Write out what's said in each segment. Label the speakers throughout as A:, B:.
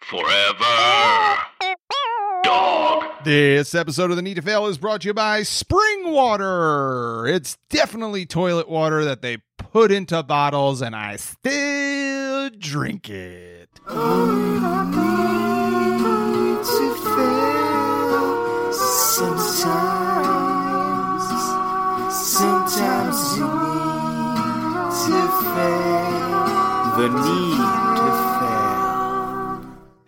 A: Forever. Dog.
B: This episode of the Need to Fail is brought to you by Spring Water. It's definitely toilet water that they put into bottles, and I still drink it.
C: Sometimes you need to fail. The need to fail.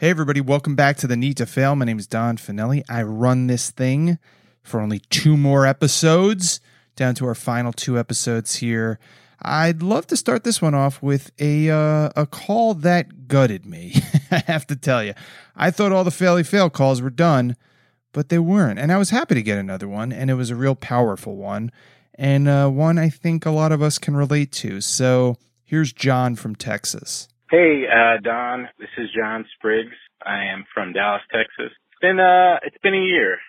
B: Hey, everybody, welcome back to the Need to Fail. My name is Don Fanelli. I run this thing for only two more episodes, down to our final two episodes here. I'd love to start this one off with a uh, a call that gutted me. I have to tell you, I thought all the faily fail calls were done, but they weren't, and I was happy to get another one, and it was a real powerful one, and uh, one I think a lot of us can relate to. So here's John from Texas.
D: Hey, uh, Don. This is John Spriggs. I am from Dallas, Texas. It's been uh, it's been a year,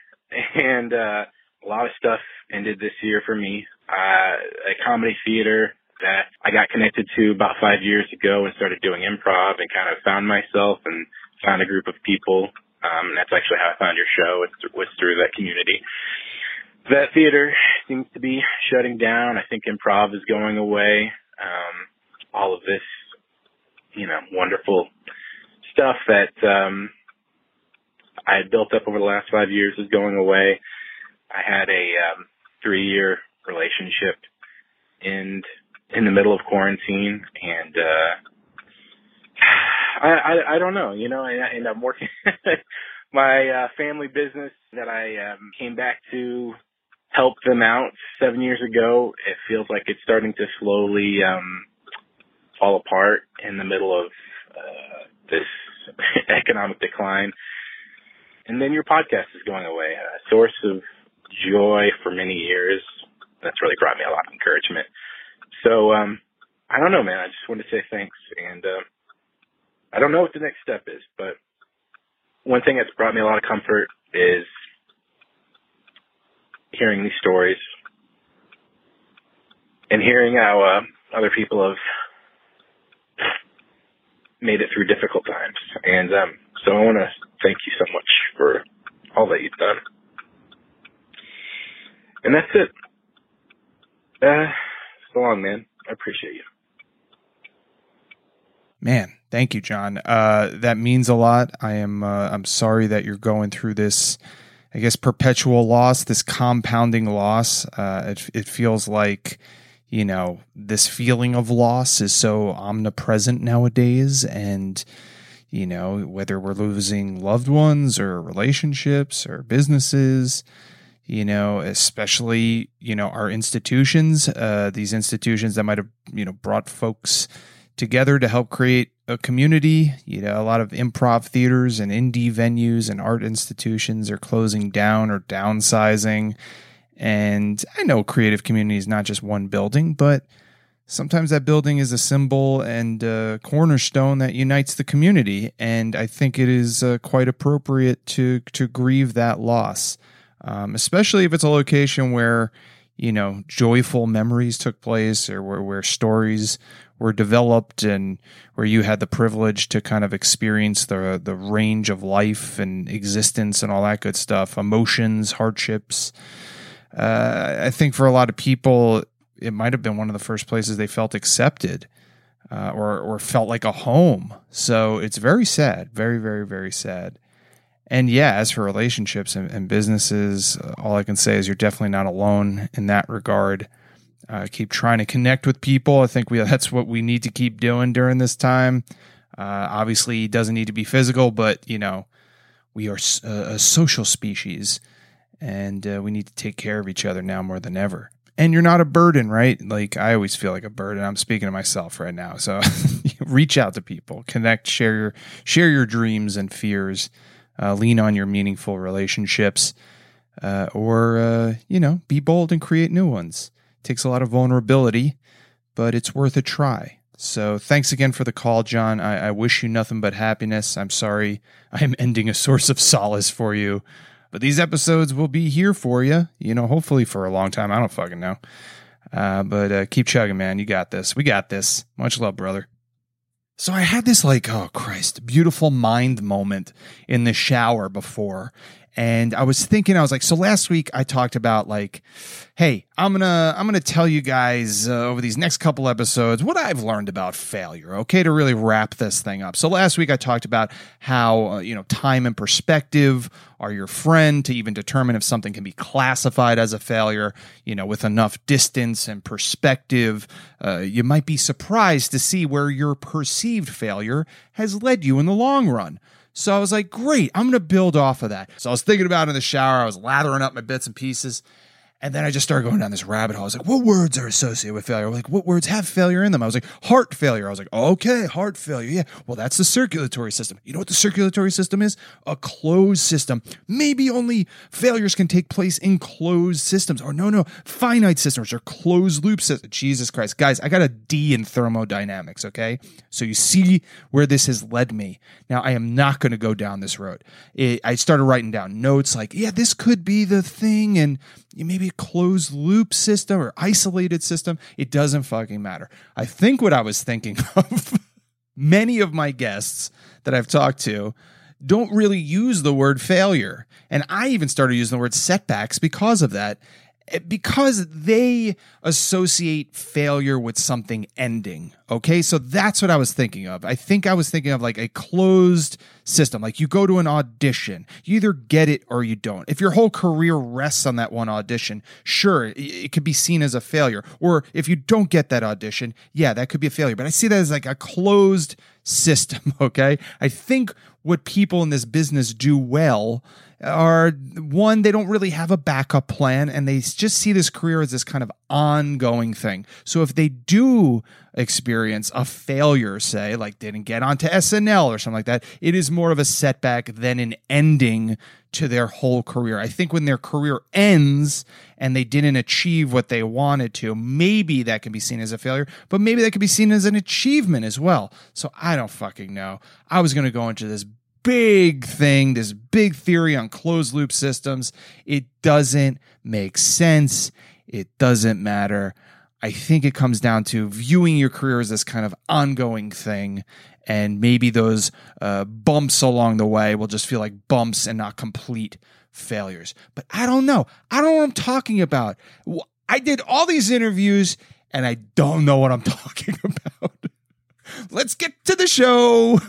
D: and uh, a lot of stuff ended this year for me. Uh, a comedy theater that I got connected to about five years ago and started doing improv and kind of found myself and found a group of people. Um, and that's actually how I found your show. It was through that community. That theater seems to be shutting down. I think improv is going away. Um, all of this you know, wonderful stuff that um I had built up over the last five years is going away. I had a um three year relationship in in the middle of quarantine and uh I, I I don't know, you know, and, and I'm working my uh family business that I um came back to help them out seven years ago. It feels like it's starting to slowly um fall apart in the middle of uh, this economic decline. And then your podcast is going away, a source of joy for many years. That's really brought me a lot of encouragement. So, um, I don't know, man. I just want to say thanks. And, uh, I don't know what the next step is, but one thing that's brought me a lot of comfort is hearing these stories and hearing how, uh, other people have made it through difficult times. And um, so I want to thank you so much for all that you've done. And that's it. Uh, so long, man. I appreciate you.
B: Man, thank you, John. Uh, that means a lot. I am. Uh, I'm sorry that you're going through this. I guess perpetual loss, this compounding loss. Uh, it it feels like you know, this feeling of loss is so omnipresent nowadays. And, you know, whether we're losing loved ones or relationships or businesses, you know, especially, you know, our institutions, uh, these institutions that might have, you know, brought folks together to help create a community. You know, a lot of improv theaters and indie venues and art institutions are closing down or downsizing and I know creative community is not just one building, but sometimes that building is a symbol and a cornerstone that unites the community. And I think it is uh, quite appropriate to to grieve that loss, um, especially if it's a location where you know joyful memories took place or where, where stories were developed and where you had the privilege to kind of experience the the range of life and existence and all that good stuff, emotions, hardships uh, I think for a lot of people, it might have been one of the first places they felt accepted uh, or or felt like a home. So it's very sad, very very very sad. And yeah, as for relationships and, and businesses, all I can say is you're definitely not alone in that regard. Uh, keep trying to connect with people. I think we that's what we need to keep doing during this time. Uh, obviously, it doesn't need to be physical, but you know, we are a, a social species and uh, we need to take care of each other now more than ever. And you're not a burden, right? Like I always feel like a burden. I'm speaking to myself right now, so reach out to people, connect, share your share your dreams and fears, uh, lean on your meaningful relationships, uh, or uh, you know, be bold and create new ones. Takes a lot of vulnerability, but it's worth a try. So thanks again for the call, John. I, I wish you nothing but happiness. I'm sorry I am ending a source of solace for you, but these episodes will be here for you. You know, hopefully for a long time. I don't fucking know. Uh, but uh, keep chugging, man. You got this. We got this. Much love, brother. So I had this like, oh Christ, beautiful mind moment in the shower before. And I was thinking, I was like, so last week I talked about like, hey, I'm gonna I'm gonna tell you guys uh, over these next couple episodes what I've learned about failure. Okay, to really wrap this thing up. So last week I talked about how uh, you know time and perspective are your friend to even determine if something can be classified as a failure. You know, with enough distance and perspective, uh, you might be surprised to see where your perceived failure has led you in the long run. So I was like, great, I'm going to build off of that. So I was thinking about it in the shower. I was lathering up my bits and pieces. And then I just started going down this rabbit hole. I was like, what words are associated with failure? I was like, what words have failure in them? I was like, heart failure. I was like, okay, heart failure. Yeah. Well, that's the circulatory system. You know what the circulatory system is? A closed system. Maybe only failures can take place in closed systems. Or no, no, finite systems or closed loop systems. Jesus Christ. Guys, I got a D in thermodynamics, okay? So you see where this has led me. Now, I am not going to go down this road. It, I started writing down notes like, yeah, this could be the thing. And maybe a closed loop system or isolated system. It doesn't fucking matter. I think what I was thinking of, many of my guests that I've talked to don't really use the word failure. And I even started using the word setbacks because of that because they associate failure with something ending. Okay. So that's what I was thinking of. I think I was thinking of like a closed system. Like you go to an audition, you either get it or you don't. If your whole career rests on that one audition, sure, it could be seen as a failure. Or if you don't get that audition, yeah, that could be a failure. But I see that as like a closed system. Okay. I think what people in this business do well are one, they don't really have a backup plan and they just see this career as this kind of ongoing thing. So if they do experience a failure, say, like didn't get onto SNL or something like that, it is more of a setback than an ending to their whole career. I think when their career ends and they didn't achieve what they wanted to, maybe that can be seen as a failure, but maybe that could be seen as an achievement as well. So I don't fucking know. I was going to go into this big thing, this big theory on closed loop systems. It doesn't make sense. It doesn't matter. I think it comes down to viewing your career as this kind of ongoing thing. And maybe those uh, bumps along the way will just feel like bumps and not complete failures. But I don't know. I don't know what I'm talking about. I did all these interviews and I don't know what I'm talking about. Let's get to the show.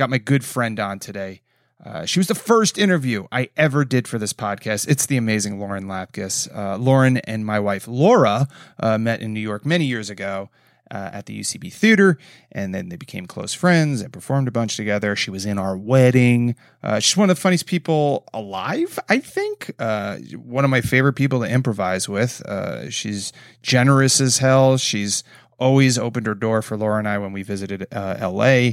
B: Got my good friend on today. Uh, she was the first interview I ever did for this podcast. It's the amazing Lauren Lapkus. Uh, Lauren and my wife Laura uh, met in New York many years ago uh, at the UCB Theater, and then they became close friends and performed a bunch together. She was in our wedding. Uh, she's one of the funniest people alive, I think. Uh, one of my favorite people to improvise with. she's generous as hell. She's always opened her door for Laura and I when we visited LA.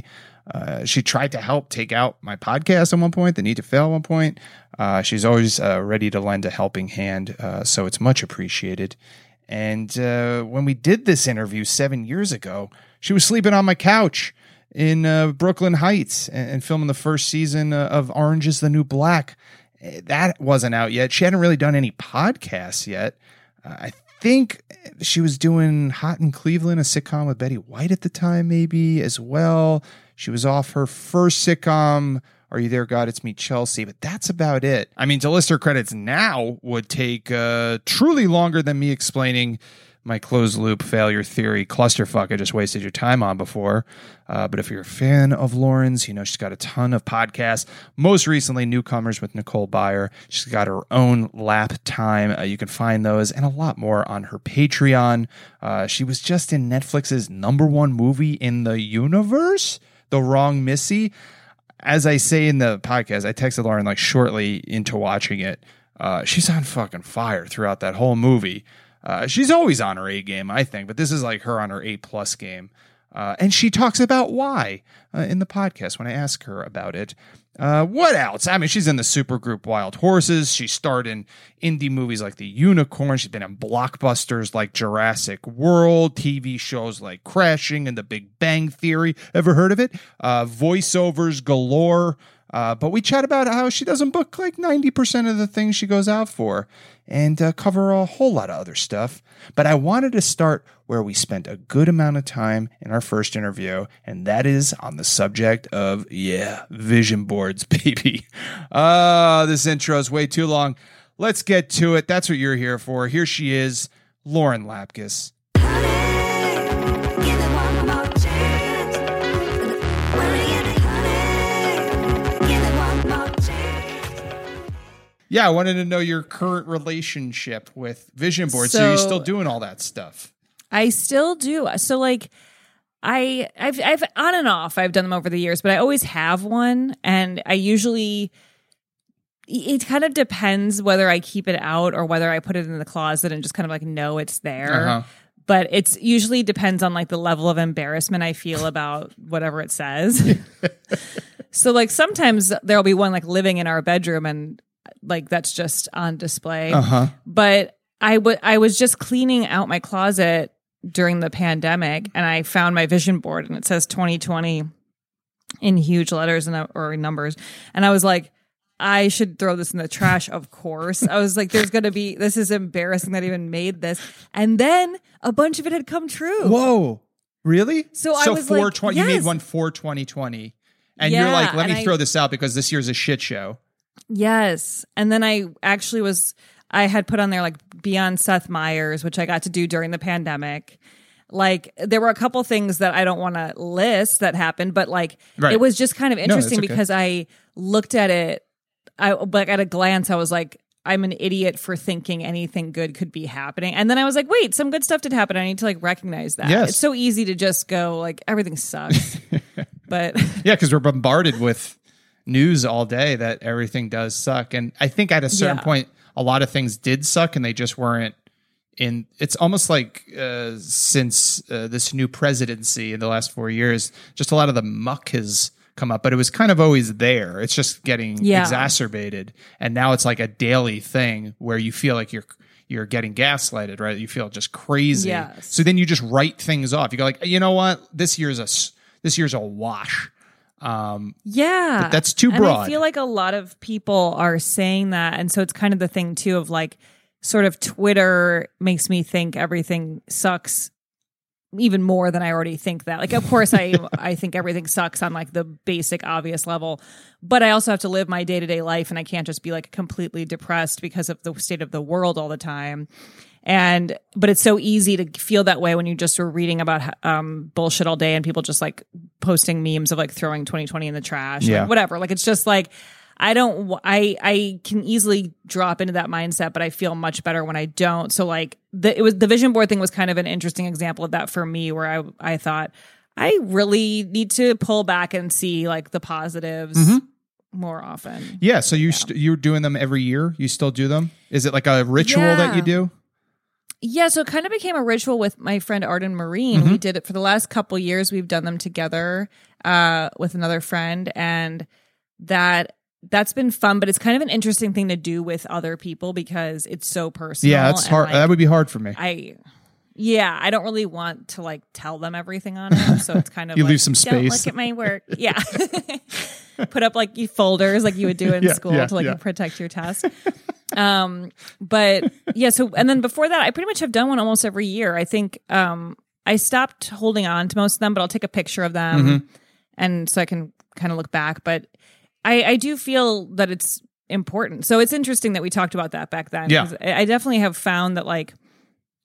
B: Uh, she tried to help take out my podcast at one point, the need to fail at one point. Uh, she's always uh, ready to lend a helping hand, uh, so it's much appreciated. And uh, when we did this interview seven years ago, she was sleeping on my couch in Brooklyn Heights and, and, filming the first season of Orange is the New Black. Eh, that wasn't out yet. She hadn't really done any podcasts yet. I think she was doing Hot in Cleveland, a sitcom with Betty White at the time, maybe as well. She was off her first sitcom, Are You There, God? It's Me, Chelsea, but that's about it. I mean, to list her credits now would take uh, truly longer than me explaining my closed loop failure theory clusterfuck I just wasted your time on before. Uh, but if you're a fan of Lauren's, you know, she's got a ton of podcasts. Most recently, Newcomers with Nicole Byer. She's got her own lap time. Uh, you can find those and a lot more on her Patreon. Uh, she was just in Netflix's number one movie in the universe the wrong Missy. As I say in the podcast, I texted Lauren like shortly into watching it. Uh, she's on fucking fire throughout that whole movie. Uh, she's always on her A game, I think, but this is like her on her A plus game. Uh, and she talks about why uh, in the podcast when I ask her about it. Uh, what else? I mean, she's in the supergroup Wild Horses. She starred in indie movies like The Unicorn. She's been in blockbusters like Jurassic World, TV shows like Crashing and The Big Bang Theory. Ever heard of it? Uh, voiceovers galore. Uh, but we chat about how she doesn't book like 90% of the things she goes out for and uh, cover a whole lot of other stuff. But I wanted to start where we spent a good amount of time in our first interview, and that is on the subject of, yeah, vision boards, baby. Uh, this intro is way too long. Let's get to it. That's what you're here for. Here she is, Lauren Lapkus. Yeah, I wanted to know your current relationship with vision boards. So, so, you're still doing all that stuff?
E: I still do. So like I I've I've on and off I've done them over the years, but I always have one and I usually it kind of depends whether I keep it out or whether I put it in the closet and just kind of like know it's there. Uh-huh. But it's usually depends on like the level of embarrassment I feel about whatever it says. so like sometimes there'll be one like living in our bedroom and like that's just on display.
B: Uh-huh.
E: But I would I was just cleaning out my closet during the pandemic and I found my vision board and it says 2020 in huge letters and or numbers and I was like I should throw this in the trash, of course. I was like, there's going to be, this is embarrassing that I even made this. And then a bunch of it had come true.
B: Whoa. Really?
E: So, I was like, yes.
B: you made one for 2020. And yeah, you're like, let me I, throw this out because this year's a shit show.
E: Yes. And then I actually was I had put on there like Beyond Seth Meyers, which I got to do during the pandemic. Like there were a couple things that I don't want to list that happened, but like right. it was just kind of interesting no, okay. because I looked at it I like at a glance I was like I'm an idiot for thinking anything good could be happening. And then I was like, wait, some good stuff did happen. I need to like recognize that. Yes. It's so easy to just go like everything sucks. but
B: yeah, because we're bombarded with news all day that everything does suck. And I think at a certain yeah. point, a lot of things did suck and they just weren't in. It's almost like uh, since uh, this new presidency in the last four years, just a lot of the muck has come up, but it was kind of always there. It's just getting yeah. exacerbated. And now it's like a daily thing where you feel like you're you're getting gaslighted, right? You feel just crazy.
E: Yes.
B: So then you just write things off. You go like, you know what? This year's a this year's a wash. Um,
E: yeah,
B: that's too broad.
E: And I feel like a lot of people are saying that, and so it's kind of the thing too of like, sort of Twitter makes me think everything sucks even more than I already think that. Like, of course, I I think everything sucks on like the basic obvious level, but I also have to live my day to day life, and I can't just be like completely depressed because of the state of the world all the time. And but it's so easy to feel that way when you just were reading about um, bullshit all day and people just like posting memes of like throwing 2020 in the trash, yeah. Like, whatever. Like it's just like I don't I I can easily drop into that mindset, but I feel much better when I don't. So like the it was the vision board thing was kind of an interesting example of that for me where I I thought I really need to pull back and see like the positives. Mm-hmm more often.
B: Yeah. So you yeah. st- you're doing them every year. You still do them? Is it like a ritual yeah. that you do?
E: Yeah, so it kind of became a ritual with my friend Arden Myrin. Mm-hmm. We did it for the last couple years. We've done them together uh, with another friend, and that that's been fun. But it's kind of an interesting thing to do with other people because it's so personal.
B: Yeah, it's hard. Like, that would be hard for me.
E: I yeah, I don't really want to like tell them everything on it, so it's kind of
B: you
E: like,
B: leave some space. Don't
E: look at my work. Yeah, put up like folders like you would do in yeah, school yeah, to like yeah. protect your test. Um, but yeah, so and then before that, I pretty much have done one almost every year. I think um, I stopped holding on to most of them, but I'll take a picture of them, mm-hmm. and so I can kind of look back. But I, I do feel that it's important. So it's interesting that we talked about that back then.
B: Yeah,
E: I definitely have found that like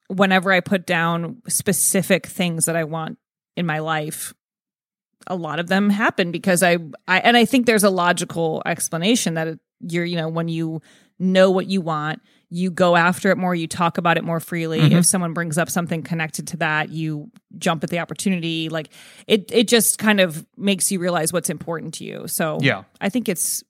E: whenever I put down specific things that I want in my life, a lot of them happen because I, I and I think there's a logical explanation that you're, you know, when you know what you want, you go after it more, you talk about it more freely. Mm-hmm. If someone brings up something connected to that, you jump at the opportunity. Like it it just kind of makes you realize what's important to you. So
B: yeah.
E: I think it's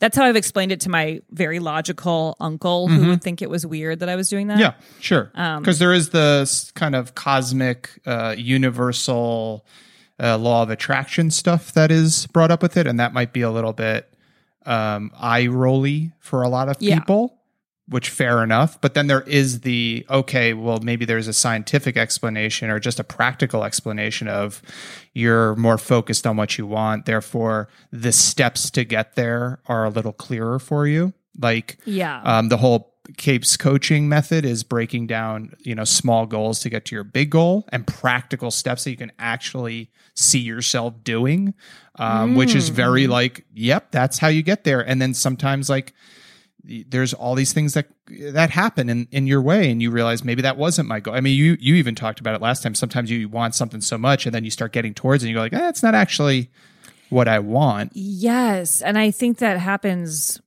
E: that's how I've explained it to my very logical uncle who would think it was weird that I was doing that.
B: Mm-hmm. Yeah, sure.
E: Um,
B: Because there is the s- kind of cosmic, uh, universal uh, law of attraction stuff that is brought up with it, and that might be a little bit um, eye rolly for a lot of
E: Yeah.
B: people. Which fair enough, but then there is the okay. Well, maybe there's a scientific explanation or just a practical explanation of you're more focused on what you want. Therefore, the steps to get there are a little clearer for you. Like,
E: Yeah.
B: um, the whole capes coaching method is breaking down you know small goals to get to your big goal and practical steps that you can actually see yourself doing um, which is very like yep that's how you get there. And then sometimes like there's all these things that that happen in in your way and you realize maybe that wasn't my goal. I mean you you even talked about it last time. Sometimes you want something so much and then you start getting towards it and you go like eh, it's not actually what i want.
E: Yes, and I think that happens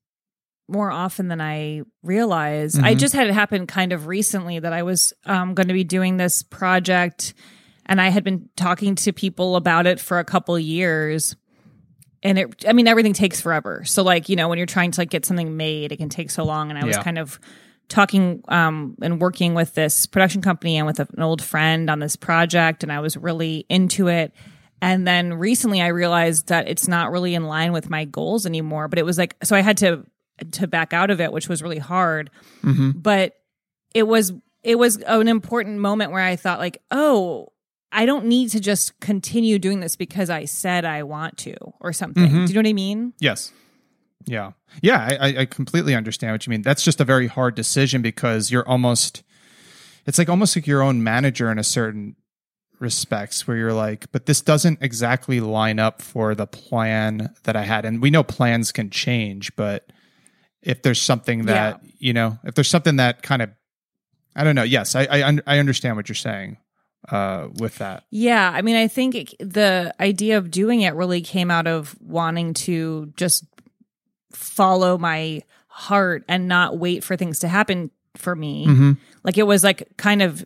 E: more often than I realize. I
B: Mhm.
E: just had it happen kind of recently that I was um, going to be doing this project, and I had been talking to people about it for a couple years. And it, I mean, everything takes forever. So, like, you know, when you're trying to like get something made, it can take so long. And I was kind of talking um, and working with this production company and with an old friend on this project, and I was really into it. And then recently I realized that it's not really in line with my goals anymore. But it was like so I had to to back out of it, which was really hard. But it was it was an important moment where I thought like, oh, I don't need to just continue doing this because I said I want to or something.
B: Mhm.
E: Do you know what I mean?
B: Yes. Yeah. Yeah. I, I- I completely understand what you mean. That's just a very hard decision because you're almost, it's like almost like your own manager in a certain respects where you're like, but this doesn't exactly line up for the plan that I had. And we know plans can change, but if there's something that, you know, if there's something that kind of, I don't know. Yes. I, I, I understand what you're saying uh, with that.
E: Yeah, I mean, I think it, the idea of doing it really came out of wanting to just follow my heart and not wait for things to happen for me.
B: Mhm.
E: Like it was like kind of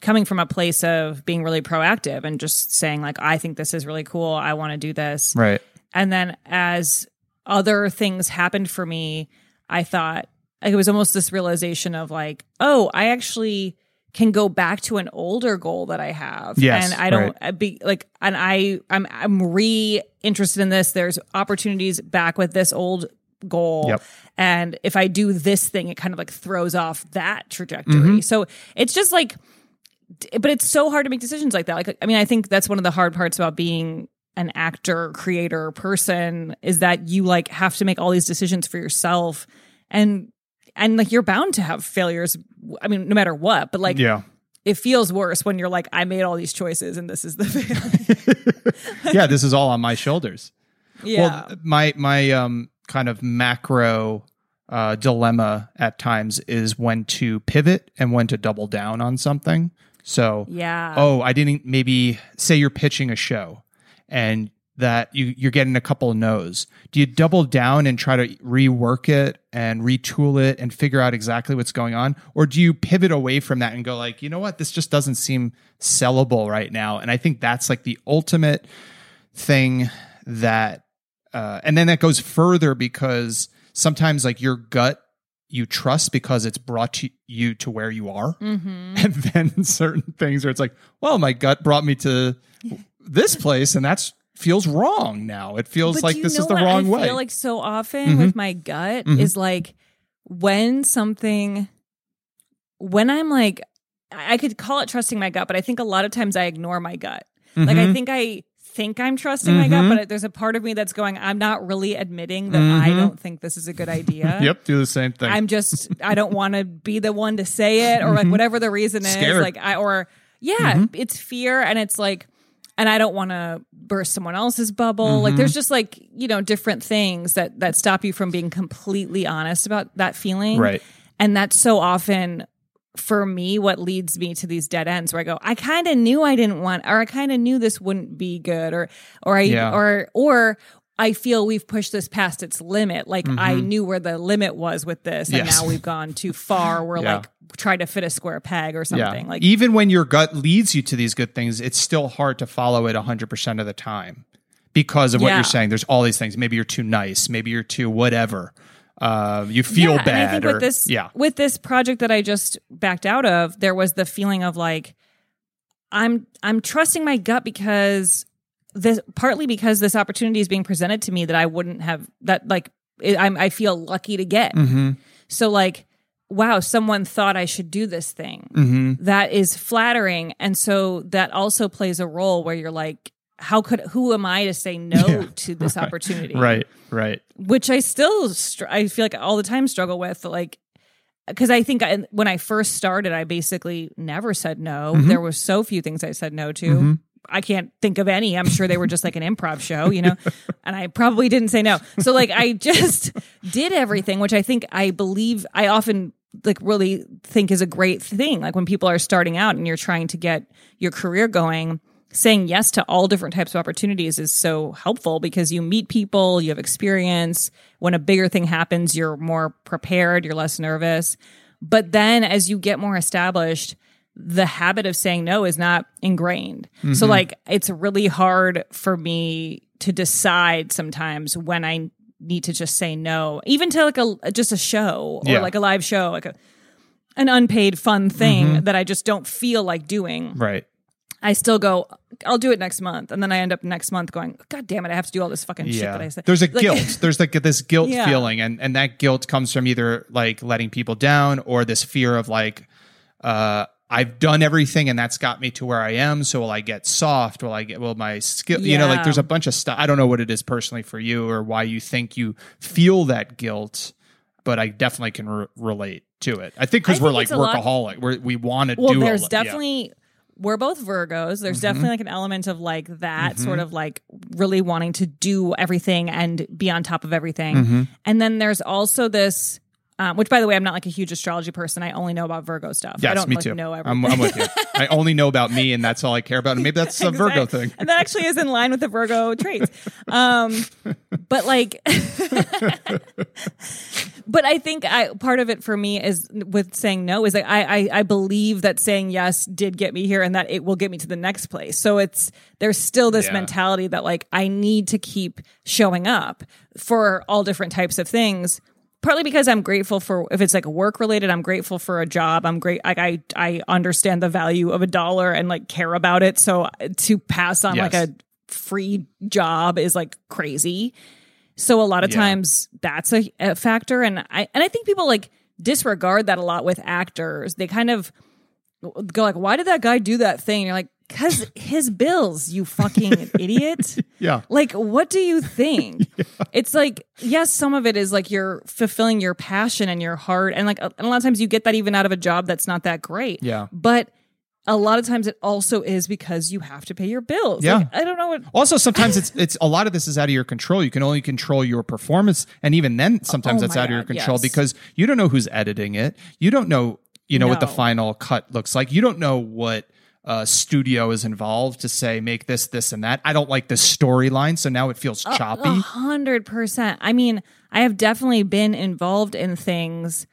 E: coming from a place of being really proactive and just saying like I think this is really cool. I want to do this.
B: Right.
E: And then as other things happened for me, I thought like, it was almost this realization of like, oh, I actually can go back to an older goal that I have.
B: Yes,
E: and I don't
B: right.
E: Be like and I I'm I'm re interested in this. There's opportunities back with this old goal.
B: Yep.
E: And if I do this thing, it kind of like throws off that trajectory.
B: Mm-hmm.
E: So it's just like but it's so hard to make decisions like that. Like, I mean, I think that's one of the hard parts about being an actor, creator, person is that you like have to make all these decisions for yourself, and and like you're bound to have failures. I mean, no matter what, but like
B: Yeah.
E: it feels worse when you're like, I made all these choices and this is the failure.
B: yeah. This is all on my shoulders.
E: yeah,
B: Well, my my um kind of macro uh, dilemma at times is when to pivot and when to double down on something. So,
E: yeah.
B: oh, I didn't maybe say you're pitching a show and that you you're getting a couple of no's. Do you double down and try to rework it and retool it and figure out exactly what's going on, or do you pivot away from that and go like, you know what, this just doesn't seem sellable right now? And I think that's like the ultimate thing that uh, and then that goes further because sometimes like your gut you trust because it's brought to you to where you are
E: mm-hmm.
B: and then certain things where it's like well my gut brought me to this place and that's feels wrong now it feels
E: But
B: like this is the wrong
E: I
B: way I
E: feel like so often
B: Mhm.
E: with my gut
B: Mhm.
E: is like when something, when I'm like, I could call it trusting my gut, but I think a lot of times I ignore my gut. Like I
B: Mhm.
E: think I think I'm trusting my gut,
B: Mhm.
E: but there's a part of me that's going, I'm not really admitting that I
B: Mhm.
E: don't think this is a good idea.
B: yep do the same thing
E: I'm just I don't want to be the one to say it or like whatever the reason is like I or yeah it's fear and it's like and I don't want to burst someone else's bubble like
B: Mhm.
E: there's just like you know different things that that stop you from being completely honest about that feeling
B: right
E: and that's so often for me what leads me to these dead ends where I go I kind of knew I didn't want or I kind of knew this wouldn't be good or or I
B: Yeah.
E: or or I feel we've pushed this past its limit like I
B: Mhm.
E: knew where the limit was with this and
B: Yes.
E: now we've gone too far we're
B: Yeah.
E: like trying to fit a square peg or something like
B: even when your gut leads you to these good things it's still hard to follow it 100% of the time because of what
E: Yeah.
B: you're saying. There's all these things. Maybe you're too nice. Maybe you're too whatever. Uh, you feel
E: yeah,
B: bad.
E: I
B: or,
E: with this,
B: yeah.
E: with this project that I just backed out of, there was the feeling of like, I'm I'm trusting my gut because this partly because this opportunity is being presented to me that I wouldn't have that like it, I'm I feel lucky to get.
B: Mm-hmm.
E: So like, wow, someone thought I should do this thing.
B: Mm-hmm.
E: That is flattering, and so that also plays a role where you're like, how could who am I to say no
B: Yeah,
E: to this opportunity?
B: Right. Right.
E: which I still str- I feel like all the time struggle with like because I think I, when I first started I basically never said no.
B: Mhm.
E: There were so few things I said no to. I can't think of any. I'm sure they were just like an improv show, you know. and I probably didn't say no. So like I just did everything, which I think I believe I often like really think is a great thing. Like when people are starting out and you're trying to get your career going, saying yes to all different types of opportunities is so helpful because you meet people, you have experience. When a bigger thing happens, you're more prepared, you're less nervous. But then as you get more established, the habit of saying no is not ingrained. So like it's really hard for me to decide sometimes when I need to just say no, even to like a just a show or
B: Yeah.
E: like a live show, like a an unpaid fun thing that I just don't feel like doing.
B: Right.
E: I still go, I'll do it next month. And then I end up next month going, God damn it, I have to do all this fucking shit that I said.
B: There's a
E: Like-
B: guilt. There's like this guilt
E: Yeah.
B: feeling, and and that guilt comes from either like letting people down or this fear of like, uh, I've done everything and that's got me to where I am. So will I get soft? Will I get? Will my skill? You know, like there's a bunch of stuff. I don't know what it is personally for you or why you think you feel that guilt, but I definitely can re- relate to it. I think because we're
E: think
B: like workaholic. We're, we want to do
E: well,
B: do.
E: there's
B: a, lo- yeah.
E: definitely, we're both Virgos. There's
B: Mm-hmm.
E: definitely like an element of like that sort of like really wanting to do everything and be on top of everything.
B: Mm-hmm.
E: And then there's also this, um, which by the way, I'm not like a huge astrology person. I only know about Virgo stuff.
B: Yes,
E: I don't
B: me
E: like,
B: too.
E: know everything.
B: I'm, I'm with you. I only know about me, and that's all I care about. And maybe that's a Virgo thing.
E: And that actually is in line with the Virgo traits. Um, but like, but I think I, part of it for me is with saying no is like I, I I believe that saying yes did get me here and that it will get me to the next place. So it's there's still this
B: Yeah.
E: mentality that like I need to keep showing up for all different types of things. Partly because I'm grateful for if it's like work related, I'm grateful for a job. I'm great. Like I I understand the value of a dollar and like care about it. So uh, to pass on like a free job is like crazy. So a lot of
B: Yeah.
E: times that's a, a factor, and I and I think people like disregard that a lot with actors. They kind of go like, "Why did that guy do that thing?" And you're like, "Cause his bills, you fucking idiot."
B: Yeah.
E: Like, what do you think? It's like, yes, some of it is like you're fulfilling your passion and your heart, and like, a, and a lot of times you get that even out of a job that's not that great.
B: Yeah.
E: but. A lot of times it also is because you have to pay your bills.
B: Yeah.
E: Like, I don't know what
B: Also, sometimes it's it's a lot of this is out of your control. You can only control your performance, and even then, sometimes
E: Oh my
B: out of your control
E: yes.
B: because you don't know who's editing it. You don't know, you know, what the final cut looks like. You don't know what uh, studio is involved to say make this, this, and that. I don't like this storyline, so now it feels choppy.
E: A hundred percent. I mean, I have definitely been involved in things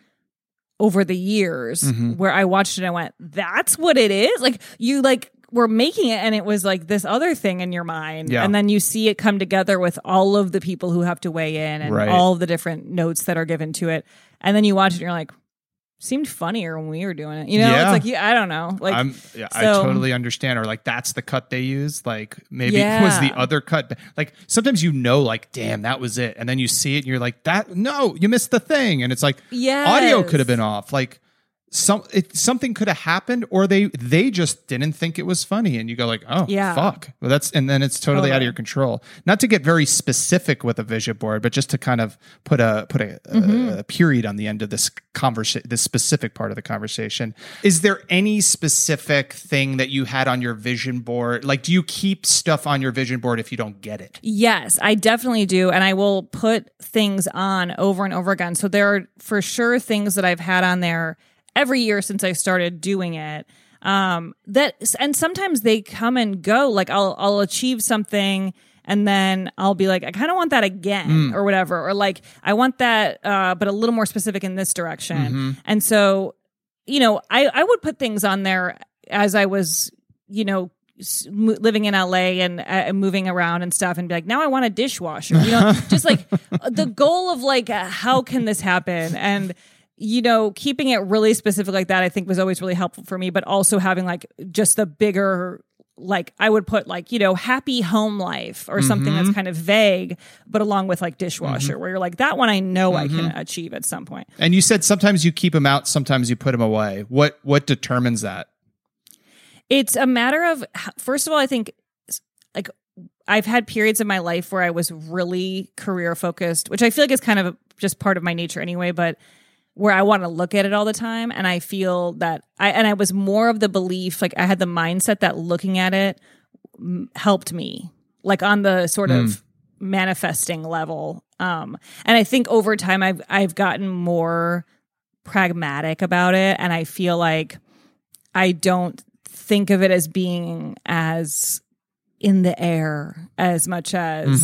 E: over the years
B: Mm-hmm.
E: where I watched it and I went, that's what it is? Like you like were making it and it was like this other thing in your mind.
B: Yeah.
E: And then you see it come together with all of the people who have to weigh in and
B: Right.
E: all the different notes that are given to it. And then you watch it and you're like, seemed funnier when we were doing it. You know,
B: Yeah.
E: it's like yeah, I don't know. Like
B: I'm, yeah, I totally understand. Or like that's the cut they used. Like maybe it was the other cut. Like sometimes you know, like damn, that was it, and then you see it and you're like, that no, you missed the thing, and it's like
E: Yes.
B: audio could have been off. Like some it, something could have happened, or they they just didn't think it was funny, and you go like, oh
E: Yeah.
B: fuck. Well, that's and then it's totally out of your control. Not to get very specific with a vision board, but just to kind of put a put a,
E: Mm-hmm.
B: a, a period on the end of this conversation, this specific part of the conversation. Is there any specific thing that you had on your vision board? Like, do you keep stuff on your vision board if you don't get it?
E: Yes, I definitely do. And I will put things on over and over again. So there are for sure things that I've had on there every year since I started doing it. Um, that and sometimes they come and go. Like I'll I'll achieve something and then I'll be like, I kind of want that again or whatever. Or like I want that uh, but a little more specific in this direction. And so, you know, I, I would put things on there as I was, you know, living in LA and uh, moving around and stuff and be like, now I want a dishwasher. You know, just like the goal of like, uh, how can this happen? And, you know, keeping it really specific like that, I think was always really helpful for me, but also having like just the bigger, like I would put like, you know, happy home life or something that's mm-hmm. kind of vague, but along with like dishwasher, mm-hmm. where you're like, that one I know I can mm-hmm. achieve at some point.
B: And you said sometimes you keep them out, sometimes you put them away. What what determines that?
E: It's a matter of first of all, I think like I've had periods in my life where I was really career focused, which I feel like is kind of just part of my nature anyway, but where I want to look at it all the time. And I feel that I and I was more of the belief like I had the mindset that looking at it mm, helped me like on the sort of manifesting level. Um and I think over time I've I've gotten more pragmatic about it. And I feel like I don't think of it as being as in the air as much as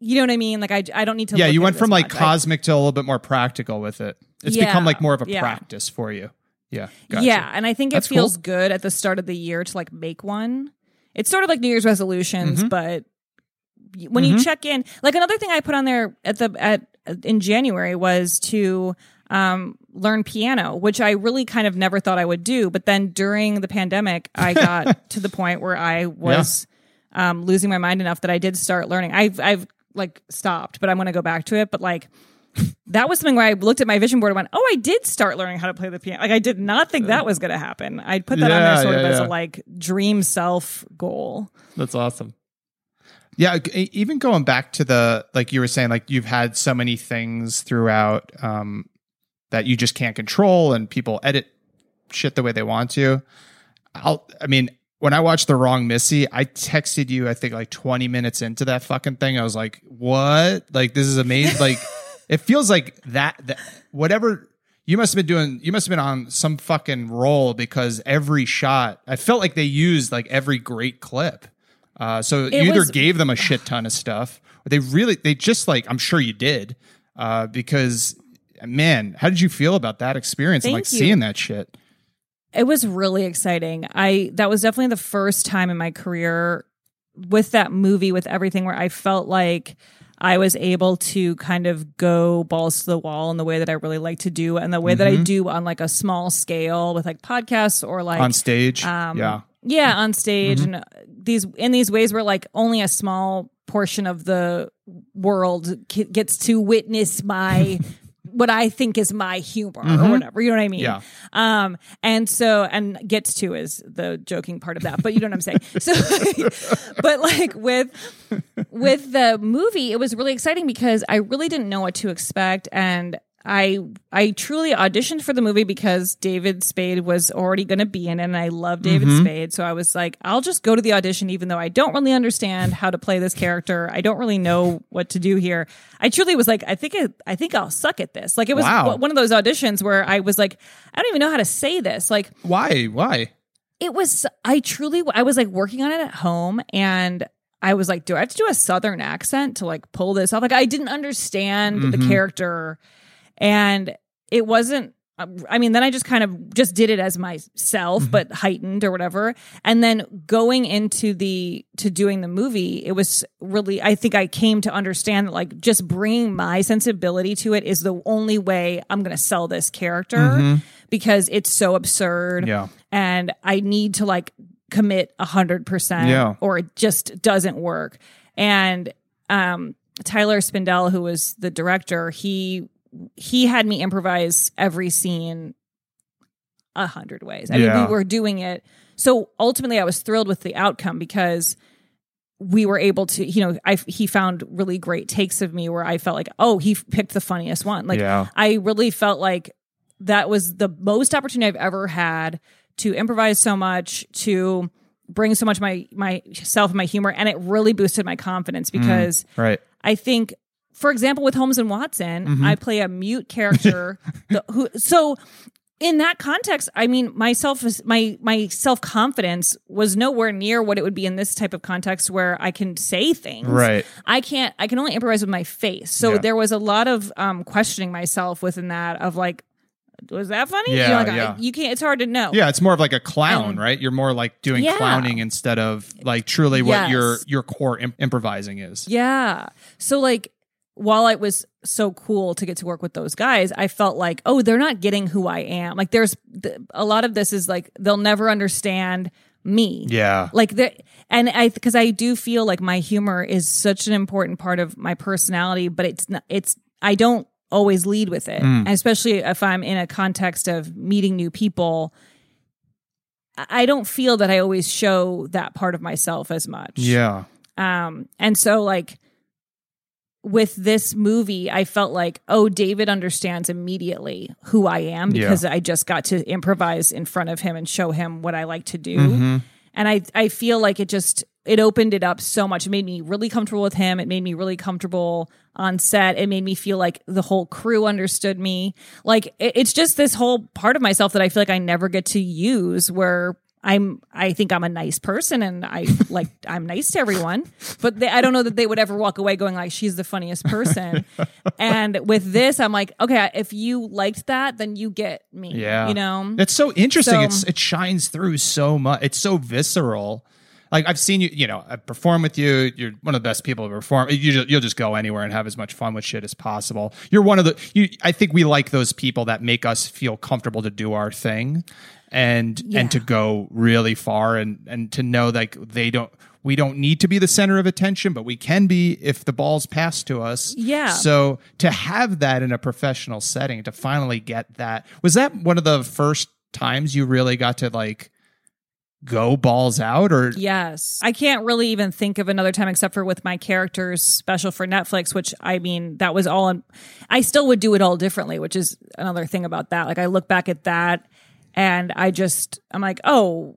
E: You know what I mean? Like I, I don't need to.
B: yeah, you went from like
E: much. I-
B: cosmic to a little bit more practical with it. It's
E: Yeah,
B: become like more of a
E: yeah.
B: practice for you. Yeah. Gotcha.
E: Yeah, and I think
B: That's
E: it feels
B: cool.
E: good at the start of the year to like make one. It's sort of like New Year's resolutions,
B: Mm-hmm.
E: but when you check in, like another thing I put on there at the at in January was to um learn piano, which I really kind of never thought I would do, but then during the pandemic, I got to the point where I was um losing my mind enough that I did start learning. I've I've like stopped, but I'm going to go back to it, but like that was something where I looked at my vision board and went, "Oh, I did start learning how to play the piano." Like I did not think that was going to happen. I put that on
B: Yeah,
E: there sort of
B: yeah,
E: as a like dream self goal.
B: That's awesome. Yeah, even going back to the like you were saying, like you've had so many things throughout um, that you just can't control, and people edit shit the way they want to. I'll, I mean, when I watched the wrong Missy, I texted you. I think like twenty minutes into that fucking thing, I was like, "What? Like this is amazing!" like it feels like that. That whatever you must have been doing, you must have been on some fucking roll because every shot, I felt like they used like every great clip. Uh, so
E: It
B: you either
E: was-
B: gave them a shit ton of stuff, or they really, they just like, I'm sure you did, uh, because man, how did you feel about that experience and like
E: you.
B: seeing that shit?
E: It was really exciting. I that was definitely the first time in my career with that movie with everything where I felt like I was able to kind of go balls to the wall in the way that I really like to do and the way that I do on like a small scale with like podcasts or like
B: on stage.
E: um,
B: yeah.
E: yeah on stage and uh, these in these ways where like only a small portion of the world gets to witness my what I think is my humor or whatever you know what I mean?
B: Yeah.
E: um and so and gets to is the joking part of that but you know what I'm saying. So but like with with the movie it was really exciting because I really didn't know what to expect and I I truly auditioned for the movie because David Spade was already going to be in it and I love David mm-hmm. Spade. So I was like I'll just go to the audition even though I don't really understand how to play this character. I don't really know what to do here. I truly was like I think it, I think I'll suck at this. Like it was
B: Wow.
E: one of those auditions where I was like I don't even know how to say this. Like
B: Why? Why?
E: it was i truly i was like working on it at home and i was like do i have to do a southern accent to like pull this off? Like i didn't understand the mm-hmm. character and it wasn't I mean, then I just kind of just did it as myself, but heightened or whatever. And then going into the to doing the movie, it was really. I think I came to understand that like just bringing my sensibility to it is the only way I'm going to sell this character because it's so absurd
B: Yeah.
E: and I need to like commit a hundred percent or it just doesn't work. And um Tyler Spindel, who was the director, he he had me improvise every scene a hundred ways. I
B: Yeah.
E: mean, we were doing it. So ultimately I was thrilled with the outcome because we were able to, you know, I he found really great takes of me where I felt like, oh, he picked the funniest one. Like
B: Yeah.
E: I really felt like that was the most opportunity I've ever had to improvise so much, to bring so much my myself and my humor and it really boosted my confidence mm, because
B: Right.
E: I think, for example, with Holmes and Watson, I play a mute character. the, who so in that context, I mean, myself my my self confidence was nowhere near what it would be in this type of context where I can say things.
B: Right.
E: I can't. I can only improvise with my face. So
B: Yeah.
E: there was a lot of um, questioning myself within that of like, was that funny?
B: Yeah,
E: you, know, like, I-
B: yeah.
E: you can't. It's hard to know.
B: Yeah, it's more of like a clown,
E: And-
B: right? You're more like doing
E: Yeah.
B: clowning instead of like truly what
E: Yes.
B: your your core imp- improvising is.
E: Yeah. So like while it was so cool to get to work with those guys, I felt like, oh, they're not getting who I am. Like there's th- a lot of this is like they'll never understand me.
B: Yeah.
E: Like the and I because I do feel like my humor is such an important part of my personality, but it's not it's I don't always lead with it.
B: Mm.
E: Especially if I'm in a context of meeting new people. I I don't feel that I always show that part of myself as much.
B: Yeah.
E: Um, and so like with this movie, I felt like, oh, David understands immediately who I am
B: Yeah.
E: because I just got to improvise in front of him and show him what I like to do.
B: Mhm.
E: And I I feel like it just it opened it up so much. It made me really comfortable with him. It made me really comfortable on set. It made me feel like the whole crew understood me. Like it, it's just this whole part of myself that I feel like I never get to use where I'm I think I'm a nice person and I like I'm nice to everyone, but they, I don't know that they would ever walk away going like she's the funniest person. and with this, I'm like, okay, if you liked that, then you get me.
B: Yeah.
E: you know.
B: It's so interesting.
E: So-
B: it's it shines through so much. It's so visceral. Like I've seen you, you know, I perform with you. You're one of the best people to perform. You just, you'll just go anywhere and have as much fun with shit as possible. You're one of the. You, I think we like those people that make us feel comfortable to do our thing, and and to go really far, and and to know like they don't. We don't need to be the center of attention, but we can be if the ball's passed to us.
E: Yeah.
B: So to have that in a professional setting, to finally get that, was that one of the first times you really got to like go balls out or
E: Yes. I can't really even think of another time except for with my characters special for Netflix, which I mean, that was all, in, I still would do it all differently, which is another thing about that. Like I look back at that and I just, I'm like, oh,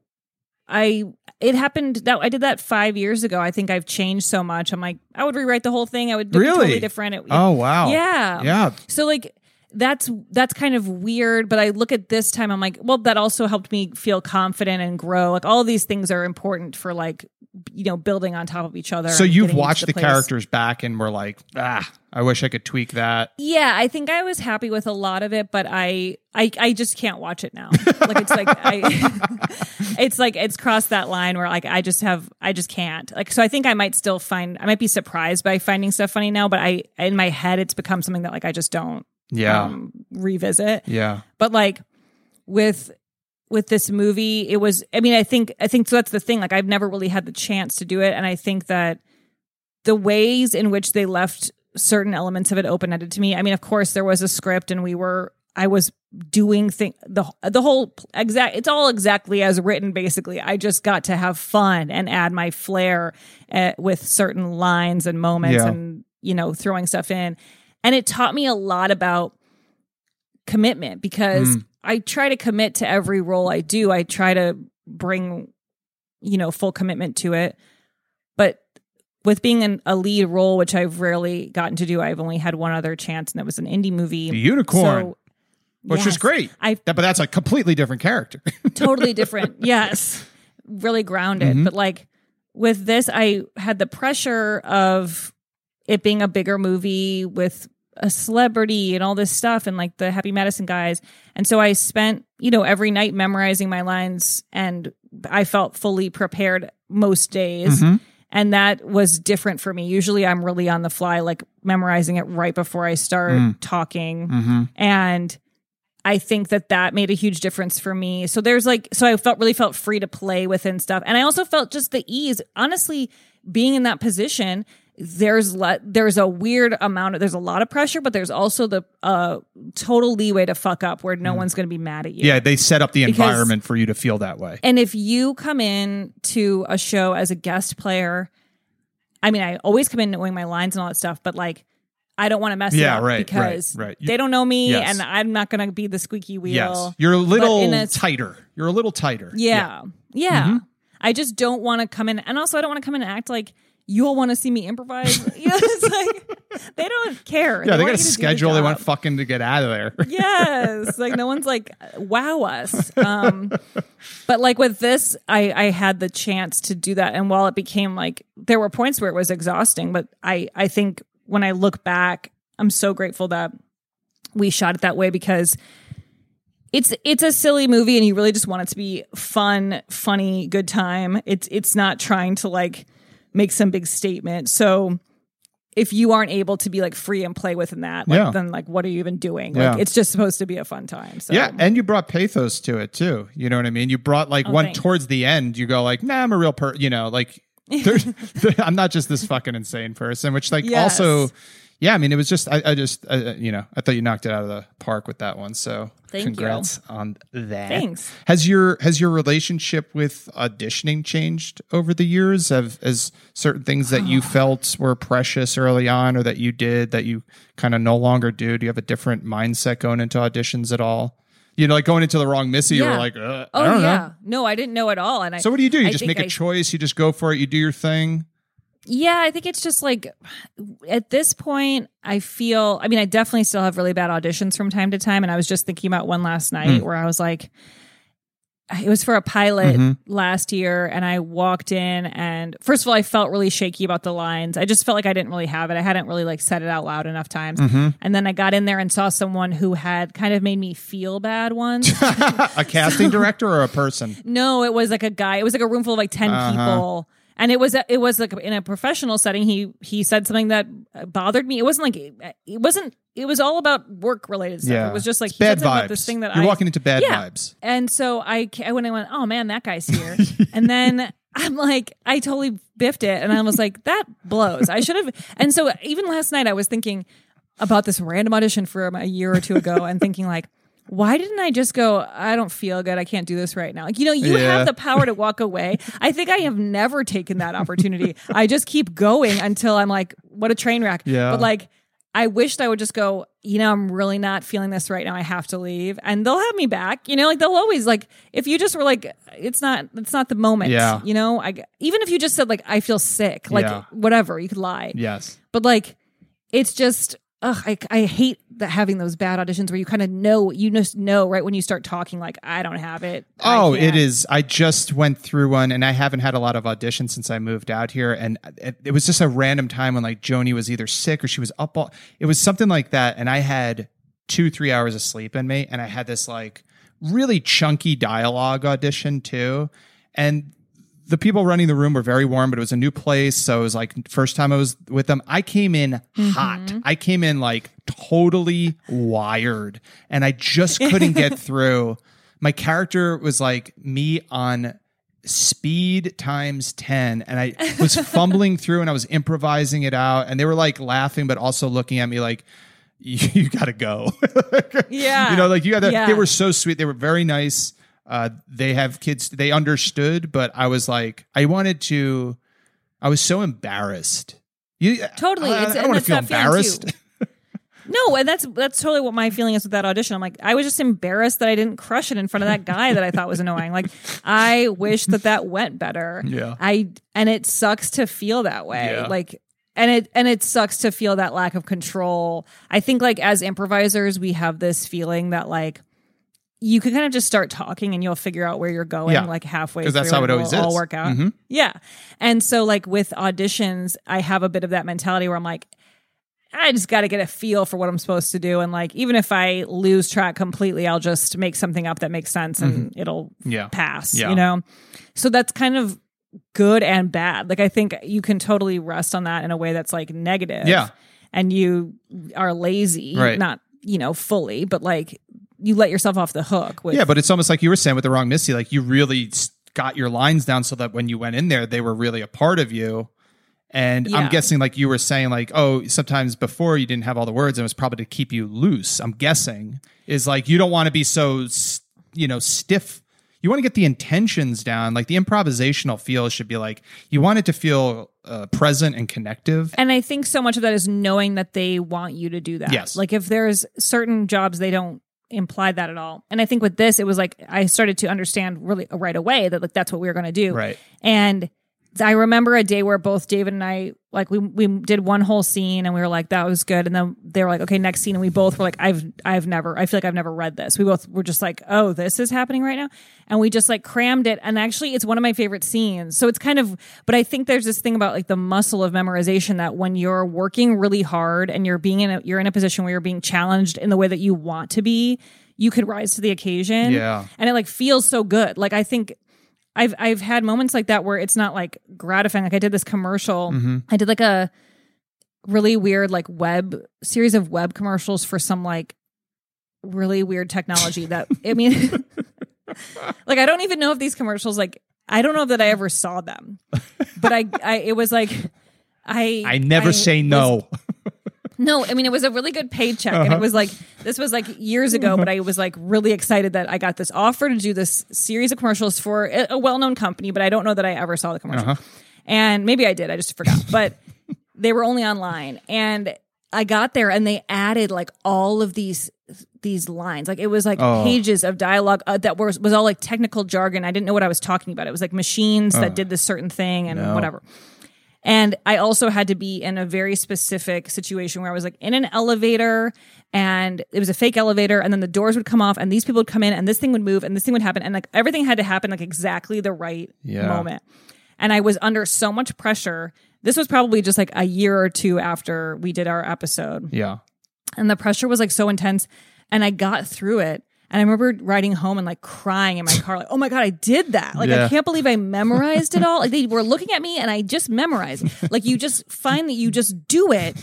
E: I, it happened that I did that five years ago. I think I've changed so much. I'm like, I would rewrite the whole thing. I would do
B: Really?
E: totally different. It-
B: Oh wow.
E: Yeah.
B: Yeah.
E: So like that's that's kind of weird, but I look at this time I'm like, well, that also helped me feel confident and grow. Like all these things are important for like you know building on top of each other.
B: So you've watched the
E: place.
B: characters back and were like, ah, I wish I could tweak that.
E: Yeah, I think I was happy with a lot of it, but I I I just can't watch it now. like it's like I it's like it's crossed that line where like I just have I just can't. Like so I think I might still find I might be surprised by finding stuff funny now, but I in my head it's become something that like I just don't
B: Yeah.
E: um, revisit.
B: yeah.
E: but like with with this movie it was i mean i think i think so that's the thing like i've never really had the chance to do it and i think that the ways in which they left certain elements of it open ended to me i mean of course there was a script and we were i was doing thing the the whole exact it's all exactly as written basically i just got to have fun and add my flair uh, with certain lines and moments
B: Yeah.
E: and you know throwing stuff in and it taught me a lot about commitment because I try to commit to every role I do. I try to bring, you know, full commitment to it. But with being an, a lead role, which I've rarely gotten to do, I've only had one other chance, and that was an indie movie.
B: The unicorn,
E: So,
B: which is great.
E: I
B: That, but that's a completely different character.
E: totally different. yes. Really grounded.
B: Mhm.
E: But like with this, I had the pressure of it being a bigger movie with a celebrity and all this stuff and like the Happy Madison guys. And so I spent, you know, every night memorizing my lines and I felt fully prepared most days.
B: Mhm.
E: And that was different for me. Usually I'm really on the fly, like memorizing it right before I start
B: Mm.
E: talking
B: mm-hmm.
E: and I think that that made a huge difference for me. So there's like, so I felt really felt free to play within stuff, and I also felt just the ease. Honestly, being in that position, there's le- there's a weird amount of there's a lot of pressure, but there's also the uh total leeway to fuck up where no one's going to be mad at you.
B: Yeah, they set up the
E: Because-
B: environment for you to feel that way.
E: And if you come in to a show as a guest player, I mean, I always come in knowing my lines and all that stuff, but like, I don't want to mess
B: Yeah,
E: it up
B: right, right,
E: because
B: right. You-
E: they don't know me,
B: Yes.
E: and I'm not going to be the squeaky wheel.
B: Yes, you're a little
E: a-
B: tighter. You're a little tighter.
E: Yeah. Yeah.
B: Mm-hmm.
E: I just don't want to come in, and also I don't want to come in and act like you all want to see me improvise. you know, it's like they don't care.
B: Yeah, they,
E: want
B: got a schedule. They want fucking to get out of there.
E: yes like no one's like wow us um but like with this i i had the chance to do that and while it became like there were points where it was exhausting but i i think when i look back i'm so grateful that we shot it that way because it's it's a silly movie and you really just want it to be fun funny good time it's it's not trying to like make some big statement so if you aren't able to be like free and play within that like
B: Yeah.
E: then like what are you even doing
B: Yeah.
E: like it's just supposed to be a fun time so
B: Yeah, and you brought pathos to it too. You know what I mean? You brought like
E: Oh,
B: one
E: thanks.
B: towards the end. You go like, "Nah, I'm a real per." You know, like I'm not just this fucking insane person. Which like
E: Yes.
B: also, yeah. I mean, it was just I, I just uh, you know I thought you knocked it out of the park with that one. So
E: Thank
B: congrats on that.
E: Thanks.
B: Has your has your relationship with auditioning changed over the years? Have as certain things that you felt were precious early on, or that you did that you kind of no longer do? Do you have a different mindset going into auditions at all? You know, like going into the wrong Missy, you were like, uh,
E: oh
B: I don't
E: yeah
B: know.
E: no i didn't know at all and i
B: So what do you do? You
E: I
B: just make a
E: I-
B: choice. You just go for it. You do your thing.
E: Yeah, I think it's just like at this point, I feel. I mean, I definitely still have really bad auditions from time to time, and I was just thinking about one last night
B: Hmm.
E: where I was like, it was for a pilot
B: Mhm.
E: last year, and I walked in, and first of all, I felt really shaky about the lines. I just felt like I didn't really have it. I hadn't really like said it out loud enough times,
B: Mm-hmm.
E: and then I got in there and saw someone who had kind of made me feel bad once.
B: a casting director or a person?
E: No, it was like a guy. It was like a room full of like 10
B: Uh-huh.
E: people. And it was it was like in a professional setting. He he said something that bothered me. It wasn't like it wasn't. It was all about work related stuff.
B: Yeah,
E: It was just like
B: bad
E: said
B: vibes.
E: this thing that
B: You're
E: I
B: walking into bad
E: Yeah.
B: vibes.
E: and so I, ca- I went and went, oh man, that guy's here. and then I'm like, I totally biffed it. And I was like, that blows. I should have. And so even last night, I was thinking about this random audition from a year or two ago and thinking, like, why didn't I just go, I don't feel good. I can't do this right now. Like, you know, you
B: Yeah.
E: have the power to walk away. I think I have never taken that opportunity. I just keep going until I'm like, what a train wreck.
B: Yeah.
E: But like, I wished I would just go, you know, I'm really not feeling this right now. I have to leave. And they'll have me back. You know, like they'll always like if you just were like, it's not it's not the moment.
B: Yeah.
E: You know, I even if you just said like I feel sick, like
B: Yeah.
E: whatever, you could lie.
B: Yes.
E: But like it's just ugh, I I hate that having those bad auditions where you kind of know you just know right when you start talking like I don't have it.
B: Oh, it is. I just went through one and I haven't had a lot of auditions since I moved out here. And it, it was just a random time when like Joni was either sick or she was up all, it was something like that. And I had two, three hours of sleep in me. And I had this like really chunky dialogue audition too. And the people running the room were very warm, but it was a new place. So it was like first time I was with them. I came in hot. Mm-hmm. I came in like totally wired and I just couldn't get through. My character was like me on speed times 10 and I was fumbling through and I was improvising it out and they were like laughing but also looking at me like you, you got to go.
E: Yeah.
B: You know like you got to
E: Yeah.
B: they were so sweet. They were very nice. Uh they have kids they understood but I was like I wanted to I was so embarrassed. You
E: Totally.
B: I,
E: It's-
B: I don't want to
E: that's
B: feel embarrassed.
E: No, and that's that's totally what my feeling is with that audition. I'm like, I was just embarrassed that I didn't crush it in front of that guy that I thought was annoying. Like, I wish that that went better.
B: Yeah.
E: I and it sucks to feel that way.
B: Yeah.
E: Like, and it and it sucks to feel that lack of control. I think like as improvisers, we have this feeling that like you can kind of just start talking and you'll figure out where you're going
B: Yeah.
E: like halfway
B: 'Cause that's how
E: and
B: it always
E: it'll all work out.
B: Mhm.
E: Yeah. And so like with auditions, I have a bit of that mentality where I'm like, I just got to get a feel for what I'm supposed to do. And like, even if I lose track completely, I'll just make something up that makes sense and it'll
B: Mm-hmm. Yeah.
E: pass,
B: Yeah.
E: you know? So that's kind of good and bad. Like, I think you can totally rest on that in a way that's like negative.
B: Yeah.
E: And you are lazy,
B: Right.
E: not, you know, fully, but like you let yourself off the hook with
B: Yeah, but it's almost like you were saying with the wrong Missy, like you really got your lines down so that when you went in there, they were really a part of you. And I'm guessing, like you were saying, like, oh, sometimes before you didn't have all the words, and it was probably to keep you loose. I'm guessing is like you don't want to be so, you know, stiff. You want to get the intentions down. Like the improvisational feel should be like you want it to feel uh, present and connective.
E: And I think so much of that is knowing that they want you to do that.
B: Yes.
E: Like if there's certain jobs they don't implied that at all. And I think with this, it was like I started to understand really right away that like that's what we were going to do.
B: Right.
E: And I remember a day where both David and I like we we did one whole scene and we were like that was good and then they were like okay next scene and we both were like I've I've never I feel like I've never read this. We both were just like oh this is happening right now and we just like crammed it and actually it's one of my favorite scenes. So it's kind of but I think there's this thing about like the muscle of memorization that when you're working really hard and you're being in a you're in a position where you're being challenged in the way that you want to be, you could rise to the occasion.
B: Yeah.
E: And it like feels so good. Like I think I've I've had moments like that where it's not like gratifying. Like I did this commercial. Mm-hmm. I did like a really weird like web series of web commercials for some like really weird technology that I mean like I don't even know if these commercials like I don't know that I ever saw them. But I I it was like I
B: I never say no.
E: No, I mean it was a really good paycheck, and it uh-huh. was like this was like years ago. But uh-huh. I was like really excited that I got this offer to do this series of commercials for a, well-known company, but I don't know that I ever saw the commercial. Uh-huh. And maybe I did, I just forgot. But they were only online, and I got there, and they added like all of these these lines. Like it was like
B: Oh.
E: pages of dialogue uh, that was was all like technical jargon. I didn't know what I was talking about. It was like machines that uh. did this certain thing and
B: No.
E: whatever. And I also had to be in a very specific situation where I was like in an elevator and it was a fake elevator and then the doors would come off and these people would come in and this thing would move and this thing would happen and like everything had to happen like exactly the right
B: Yeah.
E: moment. And I was under so much pressure. This was probably just like a year or two after we did our episode
B: Yeah.
E: and the pressure was like so intense and I got through it. And I remember riding home and like crying in my car, like, oh my God, I did that. Like,
B: Yeah.
E: I can't believe I memorized it all. Like, they were looking at me and I just memorized. Like, you just find that you just do it.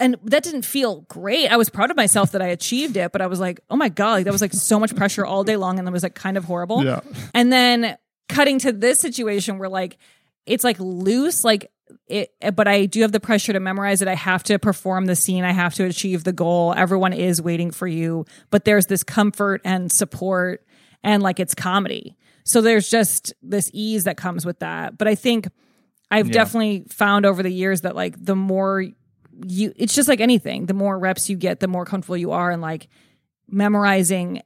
E: And that didn't feel great. I was proud of myself that I achieved it, but I was like, oh my God, like, that was like so much pressure all day long. And that was like kind of horrible.
B: Yeah.
E: And then cutting to this situation where like it's like loose, like it, but I do have the pressure to memorize it. I have to perform the scene. I have to achieve the goal. Everyone is waiting for you, but there's this comfort and support and like it's comedy. So there's just this ease that comes with that. But I think I've
B: Yeah.
E: definitely found over the years that like the more you, it's just like anything, the more reps you get, the more comfortable you are. And like memorizing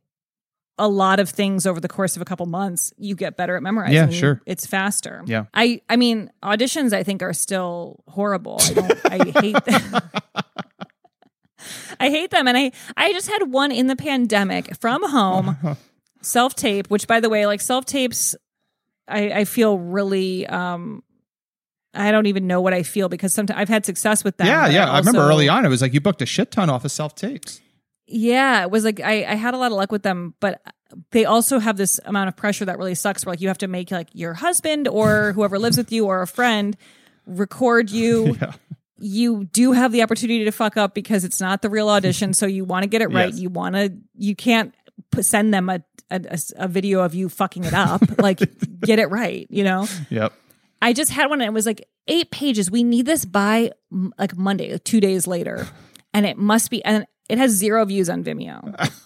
E: a lot of things over the course of a couple months, you get better at memorizing.
B: Yeah, sure.
E: It's faster.
B: Yeah.
E: I I mean, auditions I think are still horrible. I don't I hate them. I hate them and I I just had one in the pandemic from home self-tape, which by the way, like self-tapes I I feel really um I don't even know what I feel because sometimes I've had success with them.
B: yeah, yeah. I remember early on, it was like you booked a shit ton off of self tapes.
E: Yeah, it was like I, I had a lot of luck with them, but they also have this amount of pressure that really sucks. Where like you have to make like your husband or whoever lives with you or a friend record you. You do have the opportunity to fuck up because it's not the real audition, so you want to get it right.
B: Yes.
E: You want to. You can't send them a, a a video of you fucking it up. like get it right. You know.
B: Yep.
E: I just had one and it was like eight pages. We need this by like Monday, two days later. And it must be, and it has zero views on Vimeo.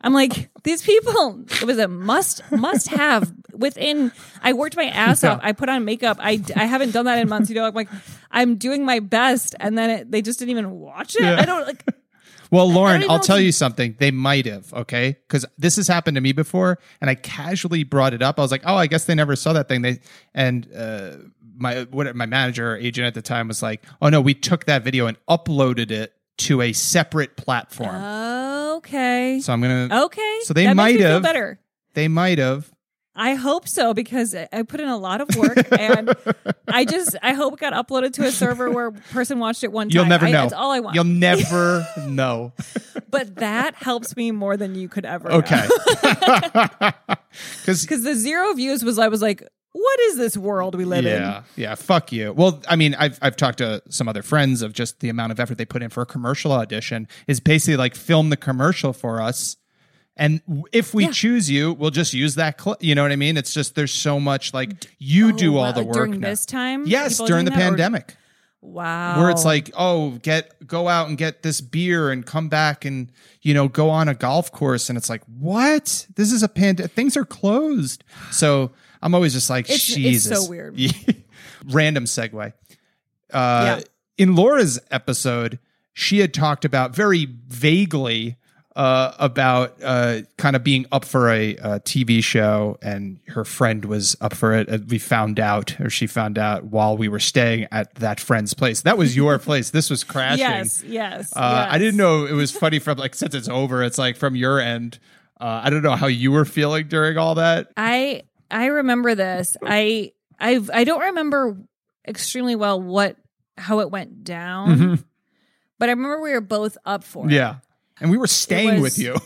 E: I'm like, these people, it was a must, must have within, I worked my ass off. I put on makeup. I, I haven't done that in months. You know, I'm like, I'm doing my best. And then it, they just didn't even watch it. I don't like,
B: Well, Lauren, I'll tell
E: you-
B: you something. They might have, okay? Because this has happened to me before, and I casually brought it up. I was like, "Oh, I guess they never saw that thing." They and uh, my what my manager or agent at the time was like, "Oh no, we took that video and uploaded it to a separate platform."
E: okay.
B: so I'm gonna.
E: Okay.
B: So they
E: That makes
B: might have.
E: better.
B: They might have.
E: I hope so because I put in a lot of work and I just I hope it got uploaded to a server where a person watched it one time.
B: You'll never
E: I-
B: know.
E: That's all I want.
B: You'll never know.
E: but that helps me more than you could ever.
B: Okay. Because
E: because the zero views was I was like, what is this world we live in?
B: Yeah, yeah. Fuck you. Well, I mean, I've I've talked to some other friends of just the amount of effort they put in for a commercial audition is basically like film the commercial for us, and if we
E: Yeah.
B: choose you, we'll just use that clip. You know what I mean? It's just there's so much like you
E: Oh,
B: do all
E: wow.
B: the work
E: during
B: now.
E: this time.
B: Yes, during the
E: that? Or-
B: pandemic,
E: wow,
B: where it's like, oh, get go out and get this beer and come back and you know go on a golf course, and it's like, what? This is a pandemic. Things are closed. So I'm always just like,
E: It's- it's so weird.
B: Random segue. Uh,
E: Yeah.
B: In Laura's episode, she had talked about very vaguely uh, about uh, kind of being up for a, a TV show, and her friend was up for it. We found out, or she found out while we were staying at that friend's place. That was your place. This was crashing.
E: Yes, yes.
B: Uh,
E: yes.
B: I didn't know it was funny from like since it's over. It's like from your end. Uh, I don't know how you were feeling during all that.
E: I I remember this. I I I don't remember extremely well what how it went down,
B: Mhm.
E: but I remember we were both up for it.
B: Yeah, and we were staying
E: was-
B: with you,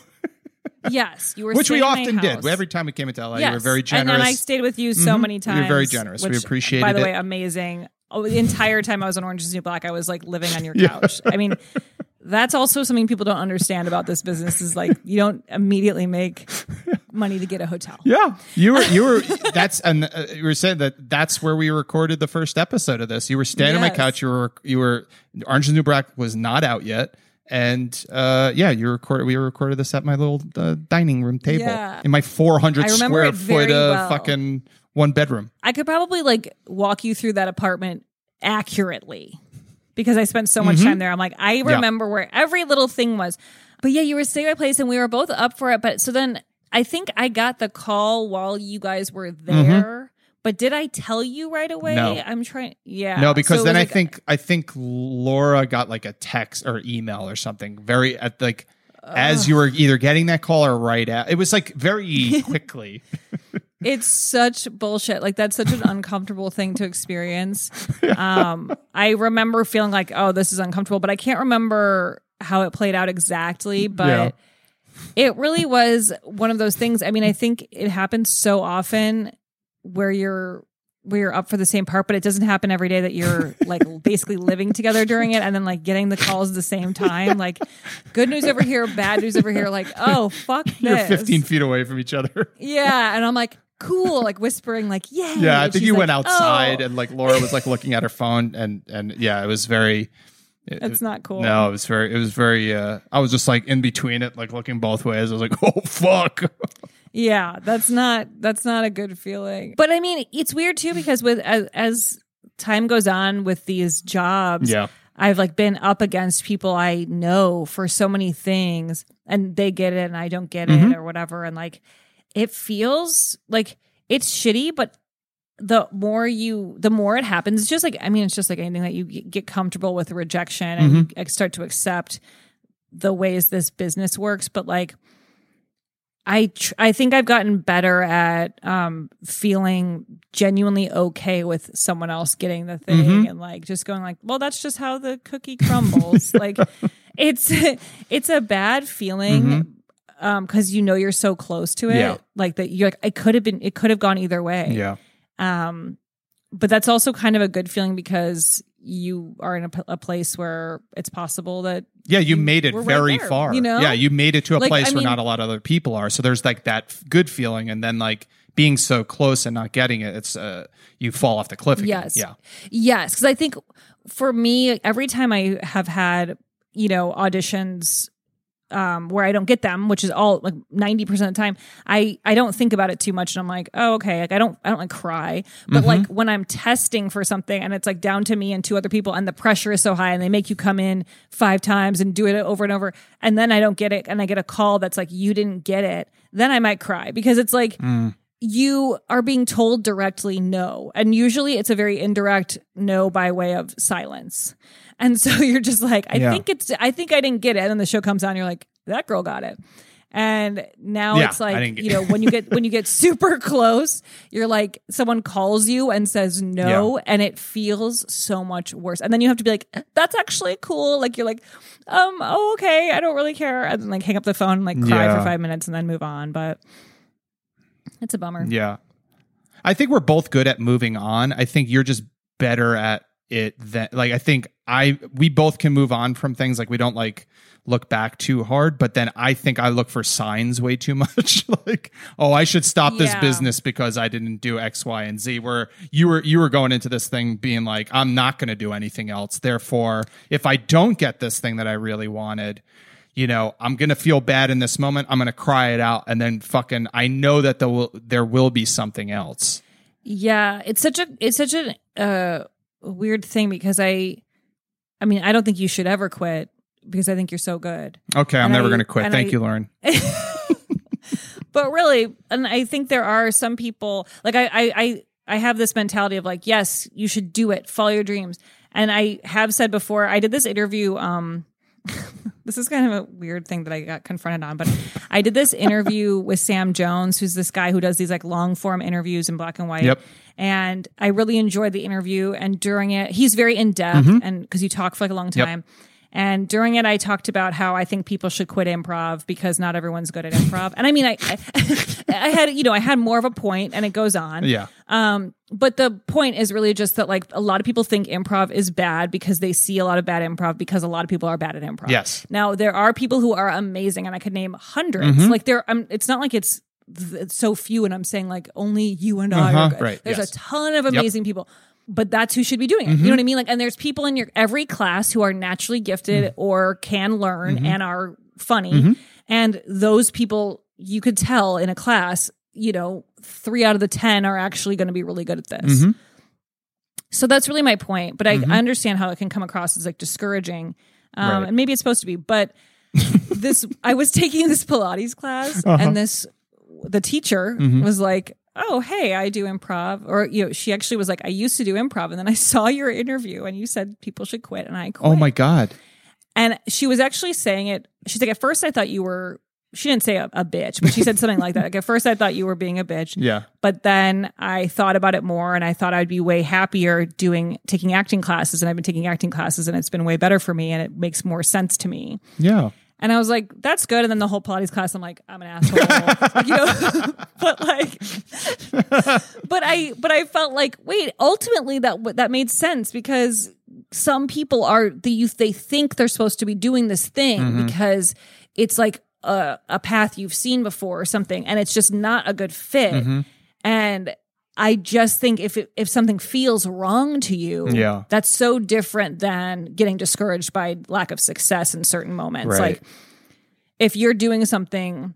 E: Yes, you were,
B: which we
E: staying at my
B: often did. Every time we came into LA,
E: yes.
B: you were very
E: And
B: generous.
E: then I stayed with you so
B: Mhm.
E: many times.
B: You're very generous. We
E: which,
B: appreciated
E: By the
B: it.
E: way, amazing. Oh, the entire time I was on Orange is New Black, I was like living on your
B: Yeah.
E: couch. I mean, that's also something people don't understand about this business is like you don't immediately make money to get a hotel.
B: Yeah, you were you were that's and uh, you were saying that that's where we recorded the first episode of this. You were standing on my couch. You were you were Orange is the New Black was not out yet, and uh, yeah, you recorded. We recorded this at my little uh, dining room table
E: Yeah.
B: in my four hundred square foot
E: well.
B: fucking one bedroom.
E: I could probably like walk you through that apartment accurately because I spent so much
B: Mhm.
E: time there. I'm like, I
B: Yeah.
E: remember where every little thing was. But yeah, you were staying at my place and we were both up for it. But so then I think I got the call while you guys were there. But did I tell you right away?
B: Mm-hmm. No.
E: I'm trying. Yeah.
B: no, because
E: So
B: then
E: was
B: I think I think Laura got like a text or email or something very at like as you were either getting that call or right at it was like very quickly.
E: it's such bullshit. Like that's such an uncomfortable thing to experience. Um, I remember feeling like, oh, this is uncomfortable, but I can't remember how it played out exactly. But
B: Yeah.
E: it really was one of those things. I mean, I think it happens so often where you're where you're up for the same part, but it doesn't happen every day that you're like basically living together during it and then like getting the calls at the same time. Like good news over here, bad news over here, like, oh fuck
B: You're
E: this.
B: 15 feet away from each other.
E: Yeah. And I'm like, cool, like whispering, like, yeah.
B: Yeah, I think you
E: like,
B: went outside
E: "Oh."
B: and like Laura was like looking at her phone and and yeah, it was very. it-
E: That's not cool.
B: No, it was very. It was very. uh I was just like in between it, like looking both ways. I was like, oh fuck.
E: Yeah, that's not that's not a good feeling. But I mean, it's weird too because with as, as time goes on with these jobs,
B: Yeah.
E: I've like been up against people I know for so many things and they get it and I don't get
B: Mhm.
E: it or whatever and like it feels like it's shitty but the more you the more it happens it's just like I mean it's just like anything that you get comfortable with rejection and
B: Mm-hmm.
E: start to accept the ways this business works but like I tr- I think I've gotten better at um feeling genuinely okay with someone else getting the thing
B: Mhm.
E: and like just going like, well, that's just how the cookie crumbles. like it's it's a bad feeling um cuz you know you're so close to it.
B: Yeah.
E: Like that you're like it could have been it could have gone either way.
B: Yeah.
E: Um but that's also kind of a good feeling because you are in a, p- a place where it's possible that
B: Yeah, you made it
E: We're right
B: very
E: there,
B: far.
E: you know?
B: Yeah, you made it to a
E: Like,
B: place
E: I
B: where
E: mean-
B: not a lot of other people are. So there's like that good feeling, and then like being so close and not getting it, it's uh you fall off the cliff. Again.
E: Yes.
B: Yeah.
E: Yes, because I think for me, every time I have had, you know, auditions um, where I don't get them, which is all like ninety percent of the time, I I don't think about it too much, and I'm like, oh okay, like I don't I don't like cry, but like when I'm testing for something and it's like down to me and two other people, and the pressure is so high, and they make you come in five times and do it over and over, and then I don't get it, and I get a call that's like you didn't get it, then I might cry because it's like you are being told directly no. And usually it's a very indirect no by way of silence. And so you're just like, I
B: Yeah.
E: think it's, I think I didn't get it. And then the show comes on, you're like, that girl got it. And now
B: Yeah,
E: it's like, you know, when you get, when you get super close, you're like, someone calls you and says no, and it feels so much worse. And then you have to be like, that's actually cool. Like, you're like, um, oh, okay, I don't really care. And then like hang up the phone and like cry
B: Yeah.
E: for five minutes and then move on. But it's a bummer.
B: Yeah. I think we're both good at moving on. I think you're just better at it than like I think I we both can move on from things like we don't like look back too hard, but then I think I look for signs way too much. like, oh, I should stop this
E: Yeah.
B: business because I didn't do X, Y, and Z. Where you were you were going into this thing being like, I'm not gonna do anything else. Therefore, if I don't get this thing that I really wanted, you know, I'm gonna feel bad in this moment. I'm gonna cry it out, and then fucking, I know that there will there will be something else.
E: Yeah, it's such a it's such a uh, weird thing because I, I mean, I don't think you should ever quit because I think you're so good.
B: Okay, I'm
E: And
B: never going to quit. Thank
E: I-
B: you, Lauren.
E: but really and i think there are some people like I, I i i have this mentality of like yes you should do it follow your dreams and i have said before i did this interview um this is kind of a weird thing that i got confronted on but i did this interview with sam jones who's this guy who does these like long form interviews in black and white
B: Yep.
E: and i really enjoyed the interview and during it he's very in-depth and because you talk for like a long
B: Mm-hmm. Yep.
E: And during it, I talked about how I think people should quit improv because not everyone's good at improv. And I mean, I, I, I had, you know, I had more of a point and it goes on.
B: Yeah.
E: Um, but the point is really just that like a lot of people think improv is bad because they see a lot of bad improv because a lot of people are bad at improv.
B: Yes.
E: Now there are people who are amazing and I could name 100s
B: Mm-hmm.
E: Like there, um, it's not like it's, it's so few and I'm saying like only you and I
B: Uh-huh,
E: are good.
B: right,
E: There's
B: yes.
E: a ton of amazing people. But that's who should be doing it.
B: Mm-hmm.
E: You know what I mean? Like, and there's people in your every class who are naturally gifted
B: Mm-hmm.
E: or can learn and are funny. And those people, you could tell in a class, you know, three out of the 10 are actually going to be really good at this.
B: Mm-hmm.
E: So that's really my point. But I, I understand how it can come across as like discouraging. Um,
B: Right.
E: And maybe it's supposed to be. But this, I was taking this Pilates class
B: Uh-huh.
E: and this, the teacher
B: Mm-hmm.
E: was like, Oh, hey, I do improv. Or, you know, she actually was like, I used to do improv. And then I saw your interview and you said people should quit. And I quit.
B: Oh my God.
E: And she was actually saying it. She's like, At first I thought you were, she didn't say a, a bitch, but she said something like that. Like, at first I thought you were being a bitch.
B: Yeah.
E: But then I thought about it more and I thought I'd be way happier doing taking acting classes and I've been taking acting classes and it's been way better for me and it makes more sense to me.
B: Yeah.
E: And I was like, that's good. And then the whole Pilates class, I'm like, I'm an asshole. Like, you know, but like, but I, but I felt like, wait, ultimately that, that made sense because some people are the youth, they think they're supposed to be doing this thing mm-hmm. because it's like a, a path you've seen before or something. And it's just not a good fit. Mm-hmm. And I just think if it, if something feels wrong to you,
B: Yeah.
E: that's so different than getting discouraged by lack of success in certain moments.
B: Right.
E: Like if you're doing something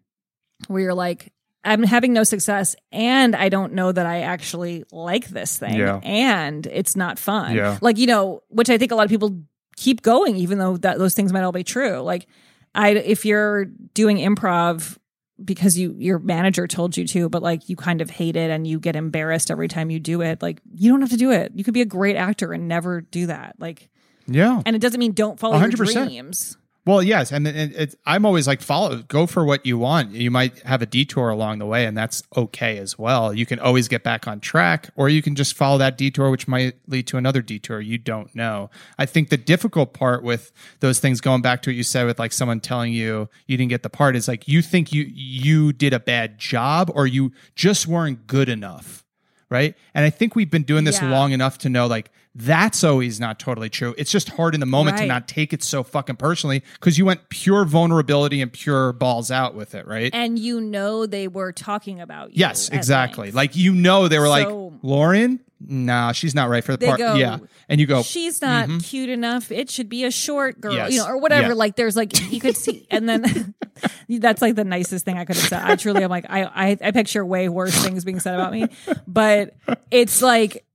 E: where you're like, I'm having no success and I don't know that I actually like this thing
B: Yeah.
E: and it's not fun.
B: Yeah.
E: Like, you know, which I think a lot of people keep going even though that those things might all be true. Like I if you're doing improv because you your manager told you to, but like you kind of hate it and you get embarrassed every time you do it, like you don't have to do it. You could be a great actor and never do that. Like
B: Yeah.
E: and it doesn't mean don't follow your
B: 100%.
E: dreams.
B: Well, yes, and it, it, I'm always like follow, go for what you want. You might have a detour along the way, and that's okay as well. You can always get back on track, or you can just follow that detour, which might lead to another detour. You don't know. I think the difficult part with those things, going back to what you said with like someone telling you you didn't get the part, is like you think you you did a bad job, or you just weren't good enough right? And I think we've been doing this
E: Yeah.
B: long enough to know like that's always not totally true. It's just hard in the moment to not take it so fucking personally because you went pure vulnerability and pure balls out with it, right?
E: And you know they were talking about you.
B: yes, exactly.
E: length.
B: Like you know they were like Lauren, nah, she's not right for the part.
E: go,
B: yeah, and you go,
E: she's not mm-hmm. cute enough. It should be a short girl,
B: Yes.
E: you know, or whatever.
B: Yeah.
E: Like there's like you could see, and then that's like the nicest thing I could have said. I truly, am like I, I I picture way worse things being said about me, but it's like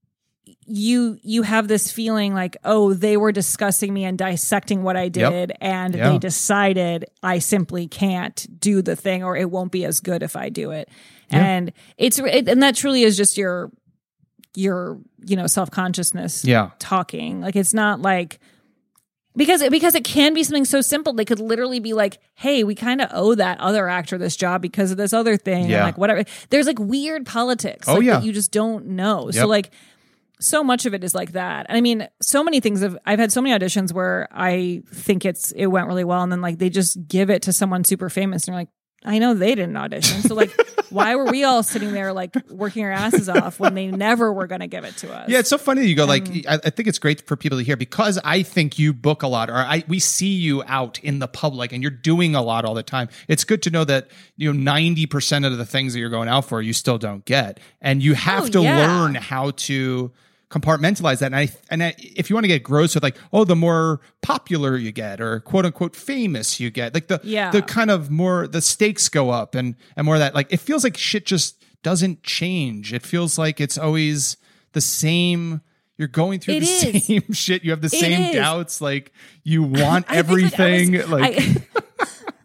E: you you have this feeling like oh they were discussing me and dissecting what I did and
B: Yeah.
E: they decided I simply can't do the thing or it won't be as good if I do it and it's it, and that truly is just your your you know self-consciousness
B: Yeah.
E: talking like it's not like because it, because it can be something so simple they could literally be like hey we kind of owe that other actor this job because of this other thing
B: Yeah.
E: like whatever there's like weird politics
B: Oh,
E: like,
B: yeah.
E: that you just don't know so like so much of it is like that. And i mean so many things have i've had so many auditions where i think it's it went really well. And then like they just give it to someone super famous and you're like i know they didn't audition. So like why were we all sitting there like working our asses off when they never were going to give it to us?
B: Yeah, it's so funny that you go like
E: Um,
B: I, I think it's great for people to hear because I think you book a lot or I we see you out in the public and you're doing a lot all the time. It's good to know that you know 90% of the things that you're going out for you still don't get. And you have
E: Oh,
B: to
E: yeah.
B: learn how to compartmentalize that and I and I, if you want to get gross with like oh the more popular you get or quote unquote famous you get like the
E: Yeah.
B: the kind of more the stakes go up and and more of that like it feels like shit just doesn't change. It feels like it's always the same You're going through
E: It
B: the
E: is.
B: same shit. You have the
E: It
B: same
E: is.
B: doubts. Like you want everything. Like,
E: I,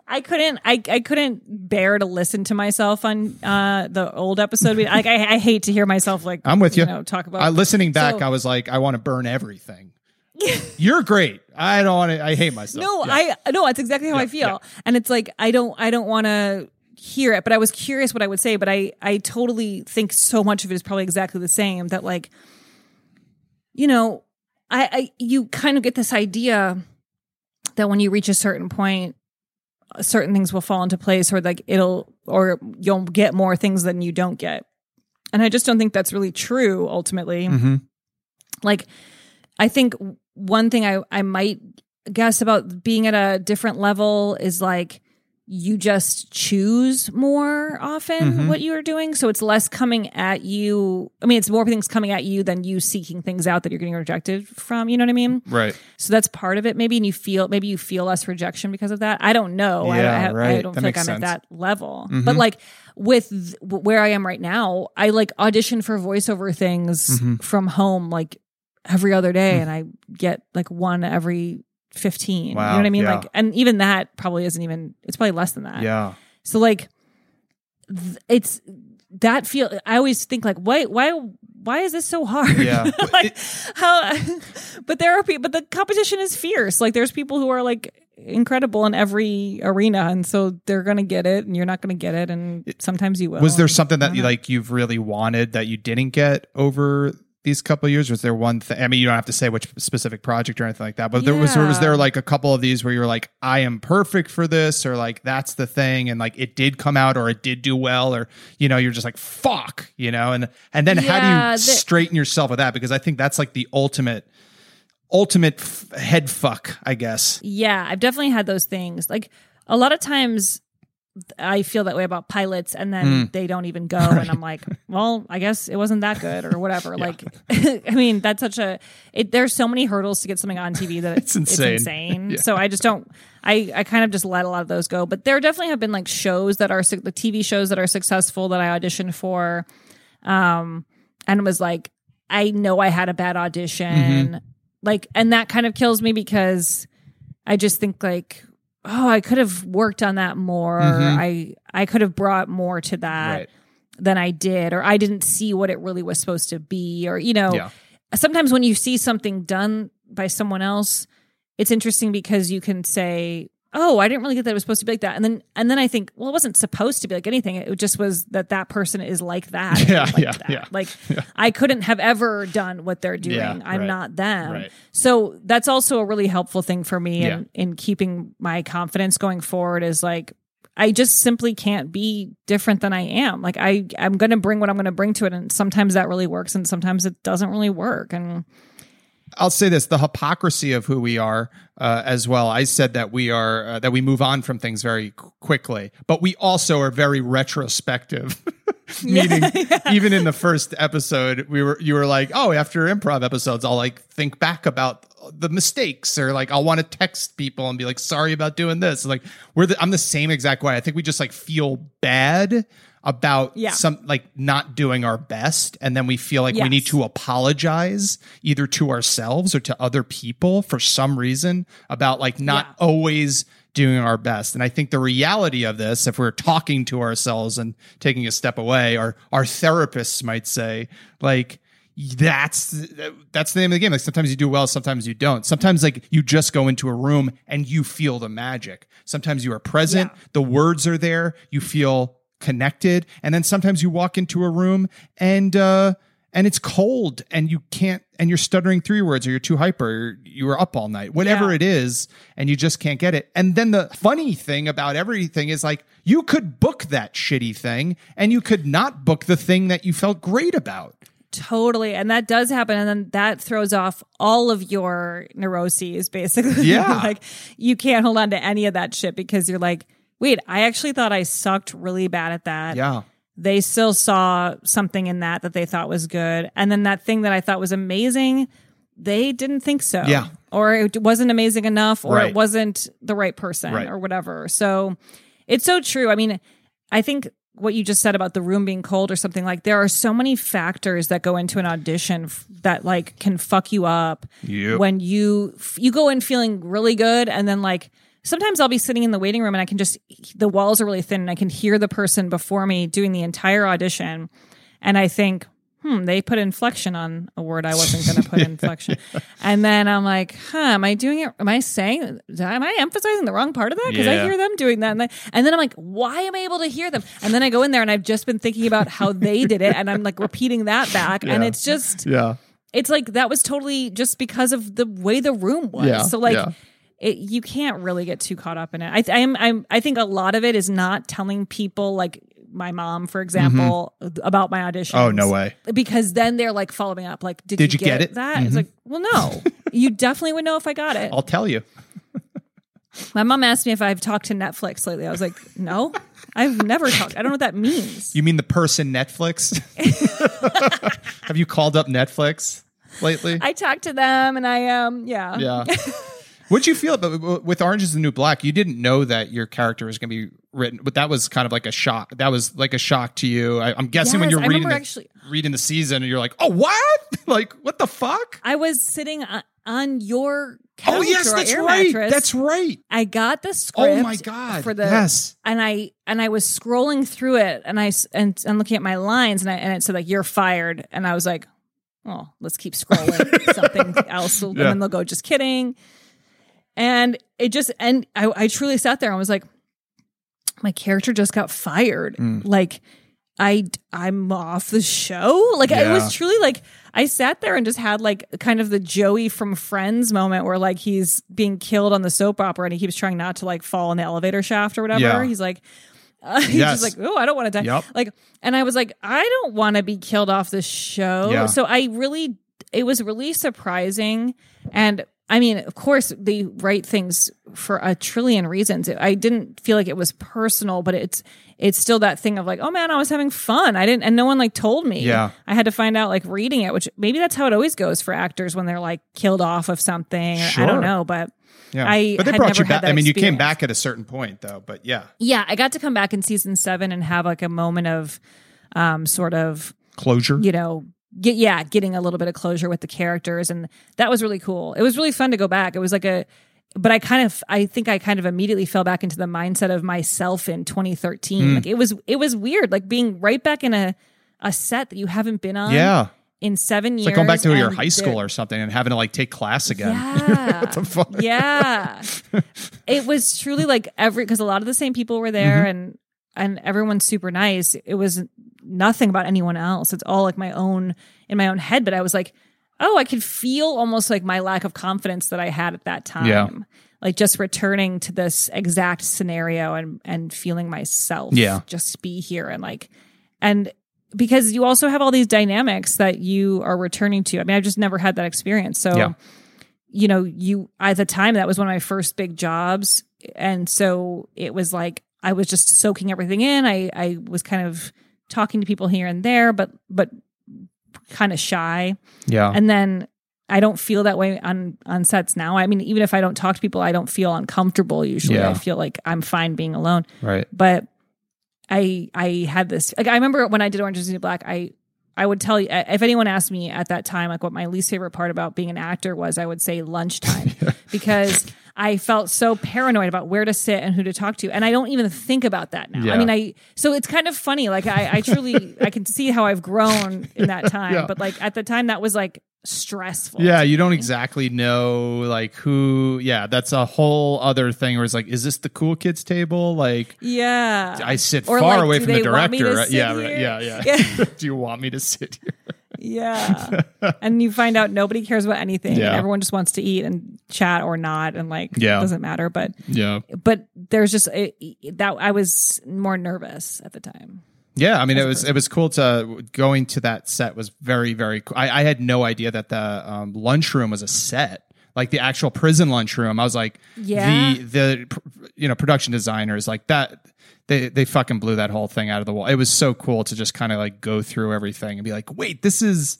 E: I couldn't I, I couldn't bear to listen to myself on uh the old episode. Like I, I hate to hear myself like
B: I'm with you.
E: know, talk about
B: I, listening back,
E: So-
B: I was like, I want to burn everything. You're great. I don't want to. I hate myself.
E: No,
B: Yeah.
E: I no, that's exactly how
B: Yeah,
E: I feel. And it's like I don't I don't want to hear it, but I was curious what I would say, but I I totally think so much of it is probably exactly the same that like you know, I I you kind of get this idea that when you reach a certain point certain things will fall into place or like it'll or you'll get more things than you don't get. And I just don't think that's really true ultimately
B: Mhm.
E: like i think one thing i i might guess about being at a different level is like you just choose more often
B: Mhm.
E: what you are doing so it's less coming at you i mean it's more things coming at you than you seeking things out that you're getting rejected from you know what i mean
B: Right.
E: so that's part of it maybe and you feel maybe you feel less rejection because of that i don't know I-
B: Yeah,
E: I, I
B: right.
E: don't
B: That
E: like i'm
B: sense.
E: at that level
B: Mhm.
E: but like with th- where i am right now i like audition for voiceover things
B: Mhm.
E: from home like every other day and i get like one every 15 you know what i mean
B: yeah.
E: like and even that probably isn't even it's probably less than that
B: Yeah.
E: so like th- it's that feel i always think like why why why is this so hard
B: Yeah.
E: like how but there are people but the competition is fierce like there's people who are like incredible in every arena and so they're gonna get it and you're not gonna get it and sometimes you will
B: Was there something that you like you've really wanted that you didn't get over these couple of years? Was there one thing? I mean, you don't have to say which specific project or anything like that, but there was was there like a couple of these where you were like, I am perfect for this, or like that's the thing, and like it did come out or it did do well, or you know, you're just like fuck, you know, and and then how do you straighten yourself with that? Because I think that's like the ultimate ultimate f- head fuck, I guess.
E: Yeah, I've definitely had those things. Like a lot of times I feel that way about pilots and then
B: Mm.
E: they don't even go and I'm like, well, I guess it wasn't that good or whatever. Like I mean, that's such a it there's so many hurdles to get something on TV that it's,
B: It's
E: it's
B: insane.
E: insane.
B: Yeah.
E: So I just don't I I kind of just let a lot of those go. But there definitely have been like shows that are the TV shows that are successful that I auditioned for um and was like I know I had a bad audition.
B: Mm-hmm.
E: Like and that kind of kills me because I just think like, oh, I could have worked on that more.
B: Mhm.
E: I I could have brought more to that
B: Right.
E: than I did, or I didn't see what it really was supposed to be, or you know,
B: Yeah.
E: sometimes when you see something done by someone else, it's interesting because you can say, "Oh, I didn't really get that it was supposed to be like that," and then and then I think, well, it wasn't supposed to be like anything. It just was that that person is like that.
B: Yeah,
E: like
B: yeah,
E: that.
B: yeah.
E: Like I couldn't have ever done what they're doing.
B: Yeah,
E: I'm
B: right,
E: not them.
B: right.
E: So that's also a really helpful thing for me
B: Yeah.
E: in, in keeping my confidence going forward is like I just simply can't be different than I am. Like I I'm going to bring what I'm going to bring to it and sometimes that really works and sometimes it doesn't really work and
B: I'll say this: the hypocrisy of who we are, uh, as well. I said that we are uh, that we move on from things very qu- quickly, but we also are very retrospective. Meaning, even in the first episode, we were you were like, "Oh, after improv episodes, I'll like think back about the mistakes, or like I'll want to text people and be like, sorry about doing this." Like we're the, I'm the same exact way. I think we just like feel bad about
E: Yeah.
B: some like not doing our best and then we feel like we need to apologize either to ourselves or to other people for some reason about like not
E: Yeah.
B: always doing our best and i think the reality of this if we're talking to ourselves and taking a step away or our therapists might say like that's that's the name of the game like sometimes you do well sometimes you don't sometimes like you just go into a room and you feel the magic sometimes you are present
E: Yeah.
B: the words are there you feel connected and then sometimes you walk into a room and uh and it's cold and you can't and you're stuttering your words or you're too hyper or you were up all night whatever
E: Yeah.
B: it is and you just can't get it and then the funny thing about everything is like you could book that shitty thing and you could not book the thing that you felt great about
E: totally and that does happen and then that throws off all of your neuroses basically.
B: Yeah.
E: like you can't hold on to any of that shit because you're like, "Wait, I actually thought I sucked really bad at that."
B: yeah
E: they still saw something in that that they thought was good and then that thing that i thought was amazing they didn't think so
B: Yeah.
E: or it wasn't amazing enough or
B: Right.
E: it wasn't the right person
B: Right.
E: or whatever so it's so true i mean i think what you just said about the room being cold or something like there are so many factors that go into an audition f- that like can fuck you up
B: Yep.
E: when you f- you go in feeling really good and then like sometimes I'll be sitting in the waiting room and I can just the walls are really thin and I can hear the person before me doing the entire audition. And I think hmm they put inflection on a word I wasn't going to put inflection. And then I'm like huh am I doing it am I saying am I emphasizing the wrong part of that? Because I hear them doing that and then, and then I'm like why am I able to hear them? And then I go in there and I've just been thinking about how they did it and I'm like repeating that back. And it's just
F: Yeah.
E: it's like that was totally just because of the way the room was.
F: Yeah,
E: so like
F: yeah.
E: It, you can't really get too caught up in it. I, I'm, I'm, I think a lot of it is not telling people like my mom, for example, about my audition.
B: Oh, no way.
E: Because then they're like following up, like, did,
B: Did
E: you,
B: you get it?
E: That it's like, well, no, you definitely would know if I got it.
B: I'll tell you.
E: My mom asked me if I've talked to Netflix lately. I was like, no, I've never talked. I don't know what that means.
B: You mean the person Netflix? Have you called up Netflix lately?
E: I talked to them, and I um, yeah,
B: yeah. What'd you feel about with Orange is the New Black? You didn't know that your character was going to be written, but that was kind of like a shock. That was like a shock to you. I, I'm guessing when you're
E: I
B: reading the,
E: actually-
B: reading the season, and you're like, "Oh, what? like, what the fuck?"
E: I was sitting on, on your oh, couch
B: Oh, yes, that's right.
E: mattress.
B: That's right.
E: I got the script.
B: Oh my God,
E: For the
B: yes.
E: and I and I was scrolling through it and I and and looking at my lines and I and it said like you're fired and I was like, oh, let's keep scrolling something else and then they'll go just kidding, and it just and I I truly sat there and was like, my character just got fired,
B: Mm.
E: like. I I'm off the show. Like it
B: Yeah.
E: was truly like I sat there and just had like kind of the Joey from Friends moment where like he's being killed on the soap opera and he keeps trying not to like fall in the elevator shaft or whatever.
B: Yeah.
E: He's like uh, he's
B: Yes.
E: just like, oh, I don't want to die.
B: Yep.
E: Like, and I was like, I don't want to be killed off the show.
B: Yeah.
E: So I really, it was really surprising. And I mean, of course, they write things for a trillion reasons. I didn't feel like it was personal, but it's it's still that thing of like, oh man, I was having fun. I didn't, and no one like told me.
B: Yeah.
E: I had to find out like reading it, which maybe that's how it always goes for actors when they're like killed off of something. or I don't know, but
B: Yeah,
E: I
B: but they brought you back. I mean, you came back at a certain point, though. But yeah,
E: Yeah, I got to come back in season seven and have like a moment of um sort of
B: closure.
E: you know get yeah getting a little bit of closure with the characters and that was really cool it was really fun to go back it was like a but i kind of i think i kind of immediately fell back into the mindset of myself in 2013
B: Mm.
E: like it was it was weird like being right back in a a set that you haven't been on
B: Yeah.
E: in seven
B: It's
E: years
B: like going back to your high school or something and having to like take class again.
E: yeah.
B: what the fuck?
E: yeah. It was truly like every because a lot of the same people were there
B: Mm-hmm.
E: and and everyone's super nice. It was nothing about anyone else. It's all like my own in my own head. But I was like, oh, I could feel almost like my lack of confidence that I had at that time.
B: Yeah.
E: Like just returning to this exact scenario and and feeling myself
B: Yeah.
E: just be here and like and because you also have all these dynamics that you are returning to. I mean, I've just never had that experience. So
B: Yeah.
E: you know, you at the time that was one of my first big jobs, and so it was like I was just soaking everything in. I I was kind of talking to people here and there, but but kind of shy.
B: Yeah.
E: And then I don't feel that way on on sets now. I mean, even if I don't talk to people, I don't feel uncomfortable. Usually,
B: Yeah.
E: I feel like I'm fine being alone
B: right.
E: but I I had this like I remember when I did Orange is the New Black I I would tell you if anyone asked me at that time like what my least favorite part about being an actor was I would say lunchtime because I felt so paranoid about where to sit and who to talk to and I don't even think about that now.
B: Yeah.
E: I mean I so it's kind of funny like I I truly I can see how I've grown in that time
B: Yeah.
E: but like at the time that was like stressful.
B: Yeah, you don't exactly know like who. Yeah, that's a whole other thing. Where it's like, is this the cool kids table? Like,
E: Yeah.
B: I sit
E: Or,
B: far
E: like,
B: away from the
E: they want me to
B: director. right? Yeah, right. yeah, yeah,
E: Yeah.
B: Do you want me to sit here?
E: Yeah. and you find out nobody cares about anything.
B: Yeah.
E: Everyone just wants to eat and chat or not. And like,
B: Yeah.
E: it doesn't matter. But,
B: Yeah,
E: but there's just it, that I was more nervous at the time.
B: yeah. I mean, it was it was cool to going to that set was very very cool. I, I had no idea that the um, lunchroom was a set. Like the actual prison lunchroom, I was like,
E: Yeah.
B: the the you know production designers like that. They they fucking blew that whole thing out of the wall. It was so cool to just kind of like go through everything and be like, wait, this is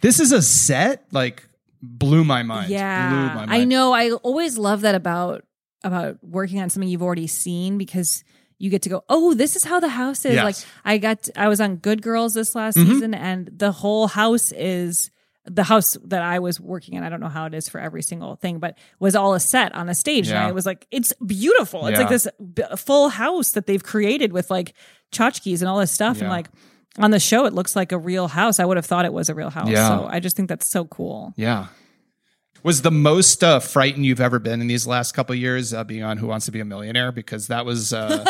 B: this is a set. Like blew my mind. blew
E: Yeah.
B: my mind.
E: I know. I always love that about, about working on something you've already seen because you get to go, oh, this is how the house is.
B: Yes.
E: Like I got, I was on Good Girls this last
B: Mhm.
E: season, and the whole house is the house that I was working in. I don't know how it is for every single thing, but was all a set on a stage,
B: Yeah.
E: and I was like, it's beautiful. It's like this b- full house that they've created with like tchotchkes and all this stuff, and like. On the show, it looks like a real house. I would have thought it was a real house.
B: Yeah.
E: So I just think that's so cool.
B: Yeah. Was the most uh, frightened you've ever been in these last couple of years uh, being on Who Wants to Be a Millionaire? Because that was. Uh,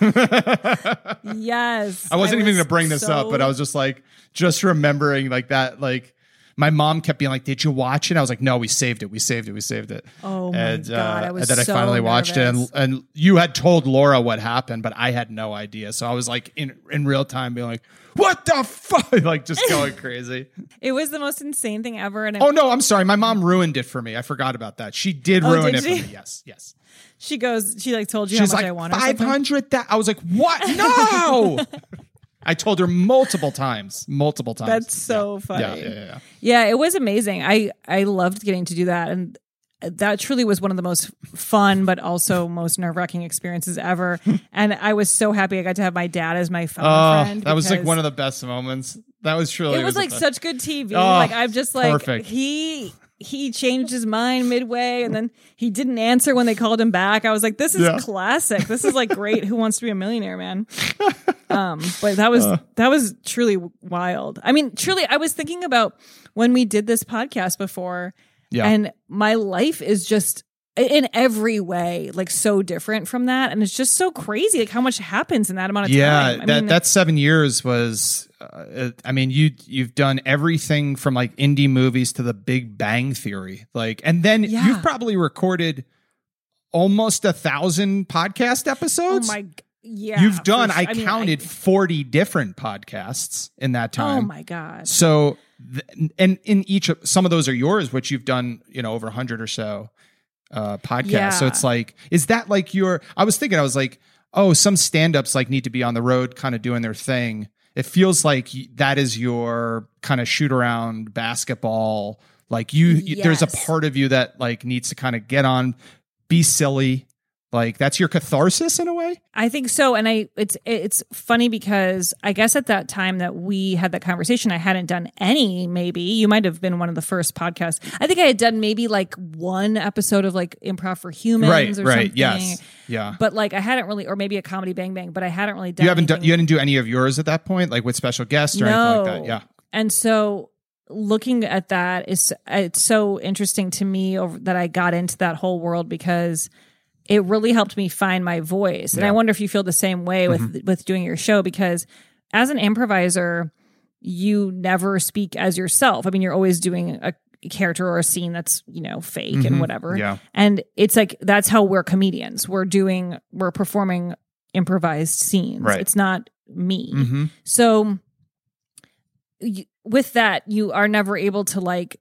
E: Yes.
B: I wasn't even
E: was
B: going to bring this up, but I was just like, just remembering like that. Like, my mom kept being like, "Did you watch it?" I was like, "No, we saved it. We saved it. We saved it."
E: Oh my
B: and,
E: God, I uh, was
B: and then
E: so
B: I finally watched it, and, and you had told Laura what happened, but I had no idea. So I was like in in real time, being like, "What the fuck?" like just going crazy.
E: It was the most insane thing ever. And
B: Oh no, I'm sorry. My mom ruined it for me. I forgot about that. She did
E: Oh,
B: ruin
E: did
B: it for me. Yes, yes.
E: she goes, she like told you
B: She's
E: how much
B: like
E: I wanted.
B: five hundred. That I was like, what? No. I told her multiple times, multiple times.
E: That's so
B: Yeah.
E: funny.
B: Yeah, yeah, yeah, yeah.
E: Yeah, it was amazing. I I loved getting to do that, and that truly was one of the most fun, but also most nerve wracking experiences ever. and I was so happy I got to have my dad as my
B: Oh,
E: friend.
B: that was like one of the best moments. That was truly.
E: It was like such good TV.
B: Oh,
E: like I'm just like
B: perfect.
E: he. He changed his mind midway and then he didn't answer when they called him back. I was like, this is
B: Yeah.
E: classic. This is like great. Who wants to be a millionaire, man? Um, but that was that was truly wild. I mean, truly, I was thinking about when we did this podcast before,
B: Yeah.
E: and my life is just in every way like so different from that, and it's just so crazy, like how much happens in that amount of
B: yeah,
E: time. yeah
B: that
E: mean,
B: that seven years was. Uh, I mean, you you've done everything from like indie movies to The Big Bang Theory, like, and then
E: Yeah.
B: you've probably recorded almost a thousand podcast episodes
E: oh my, yeah,
B: You've done.
E: sure.
B: I
E: mean,
B: counted forty different podcasts in that time.
E: Oh my god.
B: So, th- and in each of some of those are yours, which you've done, you know, over a hundred or so uh, podcasts. So it's like, is that like your? I was thinking, I was like, oh, some stand-ups like need to be on the road, kind of doing their thing. It feels like that is your kind of shoot around basketball. Like you, you there's a part of you that like needs to kind of get on, be silly. Like that's your catharsis in a way.
E: I think so, and I it's it's funny because I guess at that time that we had that conversation, I hadn't done any. Maybe you might have been one of the first podcasts. I think I had done maybe like one episode of like improv for humans,
B: right.
E: Or
B: Right.
E: something.
B: Yes. Yeah.
E: But like I hadn't really, or maybe a comedy Bang Bang, but I hadn't really done.
B: you haven't done. You didn't do any of yours at that point, like with special guests or anything like that. Yeah.
E: And so looking at that is it's so interesting to me over, that I got into that whole world because it really helped me find my voice. And I wonder if you feel the same way with with doing your show because as an improviser, you never speak as yourself. I mean, you're always doing a character or a scene that's, you know, fake
B: Mhm.
E: and whatever.
B: Yeah.
E: And it's like that's how we're comedians. We're doing we're performing improvised scenes.
B: Right.
E: It's not me.
B: Mm-hmm.
E: So y- with that, you are never able to like.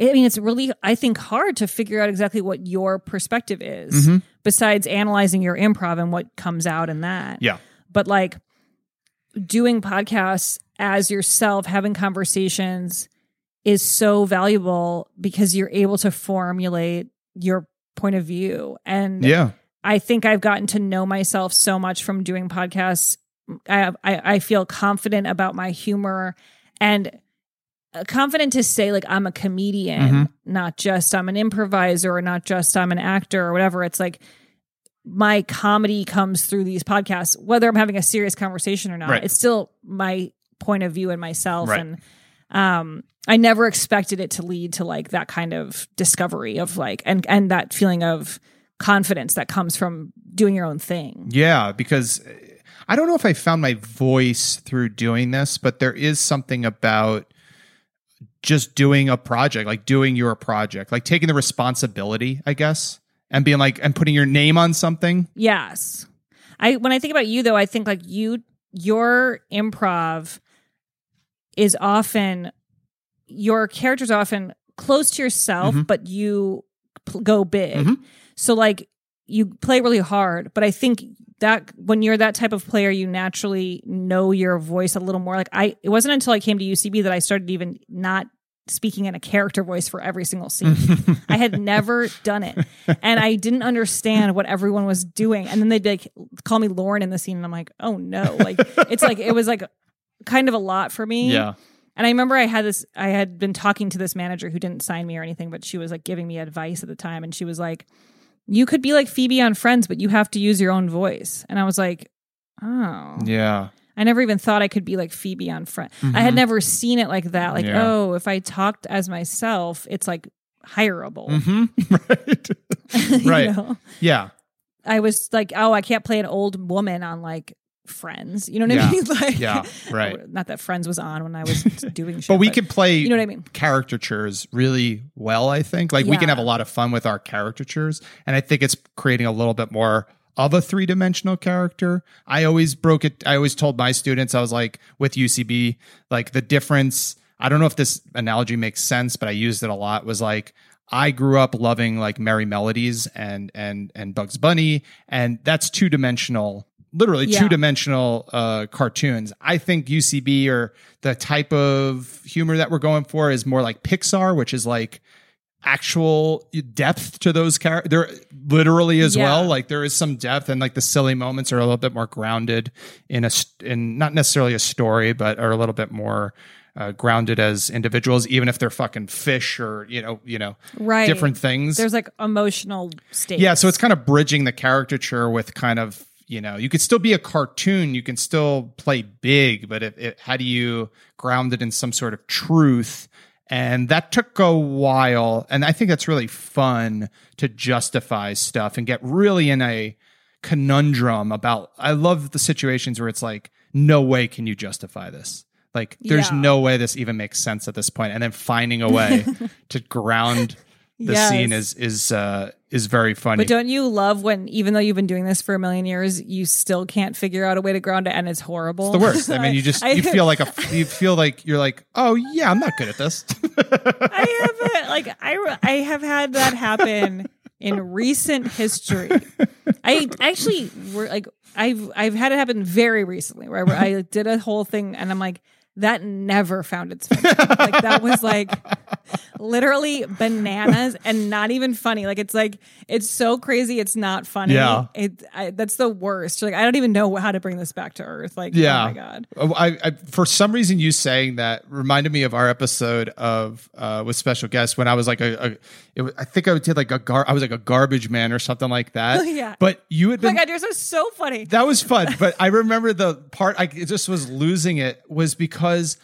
E: I mean, it's really, I think, hard to figure out exactly what your perspective is,
B: Mhm.
E: besides analyzing your improv and what comes out in that.
B: Yeah.
E: But like doing podcasts as yourself, having conversations is so valuable because you're able to formulate your point of view. And
B: Yeah.
E: I think I've gotten to know myself so much from doing podcasts. I have, I, I feel confident about my humor and confident to say like I'm a comedian,
B: Mhm.
E: not just I'm an improviser or not just I'm an actor or whatever. It's like my comedy comes through these podcasts, whether I'm having a serious conversation or not.
B: Right.
E: It's still my point of view and myself.
B: Right.
E: And um I never expected it to lead to like that kind of discovery of like and and that feeling of confidence that comes from doing your own thing.
B: Yeah, because uh, I don't know if I found my voice through doing this, but there is something about just doing a project, like doing your project, like taking the responsibility, I guess, and being like and putting your name on something.
E: Yes. I when I think about you though, I think like you your improv is often your characters are often close to yourself,
B: Mhm.
E: but you pl- go big.
B: Mhm.
E: So like you play really hard, but I think that when you're that type of player, you naturally know your voice a little more. Like I, it wasn't until I came to UCB that I started even not speaking in a character voice for every single scene. I had never done it. And I didn't understand what everyone was doing. And then they'd like call me Lauren in the scene and I'm like, "Oh no." Like it's like it was like kind of a lot for me.
B: Yeah.
E: And I remember I had this, I had been talking to this manager who didn't sign me or anything, but she was like giving me advice at the time. And she was like, you could be like Phoebe on Friends, but you have to use your own voice. And I was like, oh.
B: Yeah.
E: I never even thought I could be like Phoebe on Friends. I had never seen it like that. Like,
B: Yeah.
E: oh, if I talked as myself, it's like hireable.
B: Mm-hmm. right. Right.
E: know?
B: Yeah.
E: I was like, oh, I can't play an old woman on like Friends. You know what
B: Yeah.
E: I mean? Like,
B: Yeah, right.
E: Not that Friends was on when I was doing shit.
B: But we could play
E: you know what I mean?
B: caricatures really well, I think. Like we can have a lot of fun with our caricatures. And I think it's creating a little bit more of a three dimensional character. I always broke it. I always told my students, I was like, with UCB, like the difference. I don't know if this analogy makes sense, but I used it a lot was like, I grew up loving like Merrie Melodies and and and Bugs Bunny, and that's two dimensional, literally
E: Yeah.
B: two dimensional uh, cartoons. I think UCB or the type of humor that we're going for is more like Pixar, which is like actual depth to those characters. There literally as
E: Yeah.
B: well, like there is some depth, and like the silly moments are a little bit more grounded in a in not necessarily a story, but are a little bit more. Uh, grounded as individuals, even if they're fucking fish or you know, you know,
E: Right.
B: different things.
E: There's like emotional stakes.
B: Yeah, so it's kind of bridging the caricature with kind of you know you could still be a cartoon, you can still play big, but it, it, how do you ground it in some sort of truth? And that took a while, and I think that's really fun to justify stuff and get really in a conundrum about. I love the situations where it's like, no way can you justify this. Like, there's
E: Yeah.
B: no way this even makes sense at this point, and then finding a way to ground the
E: Yes.
B: scene is is uh is very funny.
E: But don't you love when, even though you've been doing this for a million years, you still can't figure out a way to ground it, and it's horrible.
B: it's the worst. I mean, you just
E: I-
B: you feel like a you feel like you're like, oh yeah, I'm not good at this.
E: I have like I I have had that happen in recent history. I actually were like I've I've had it happen very recently where I, I did a whole thing and I'm like that never found its footing. like that was like literally bananas and not even funny. Like it's like it's so crazy. It's not funny.
B: Yeah.
E: it I, that's the worst. Like I don't even know how to bring this back to earth. Like
B: yeah.
E: oh my god.
B: Oh, I, I for some reason you saying that reminded me of our episode of uh with special guests when I was like a, a it, was- I think I did like a gar I was like a garbage man or something like that.
E: Yeah.
B: But you had been.
E: Oh my god, yours is so funny.
B: That was fun, but I remember the part I just was losing it was because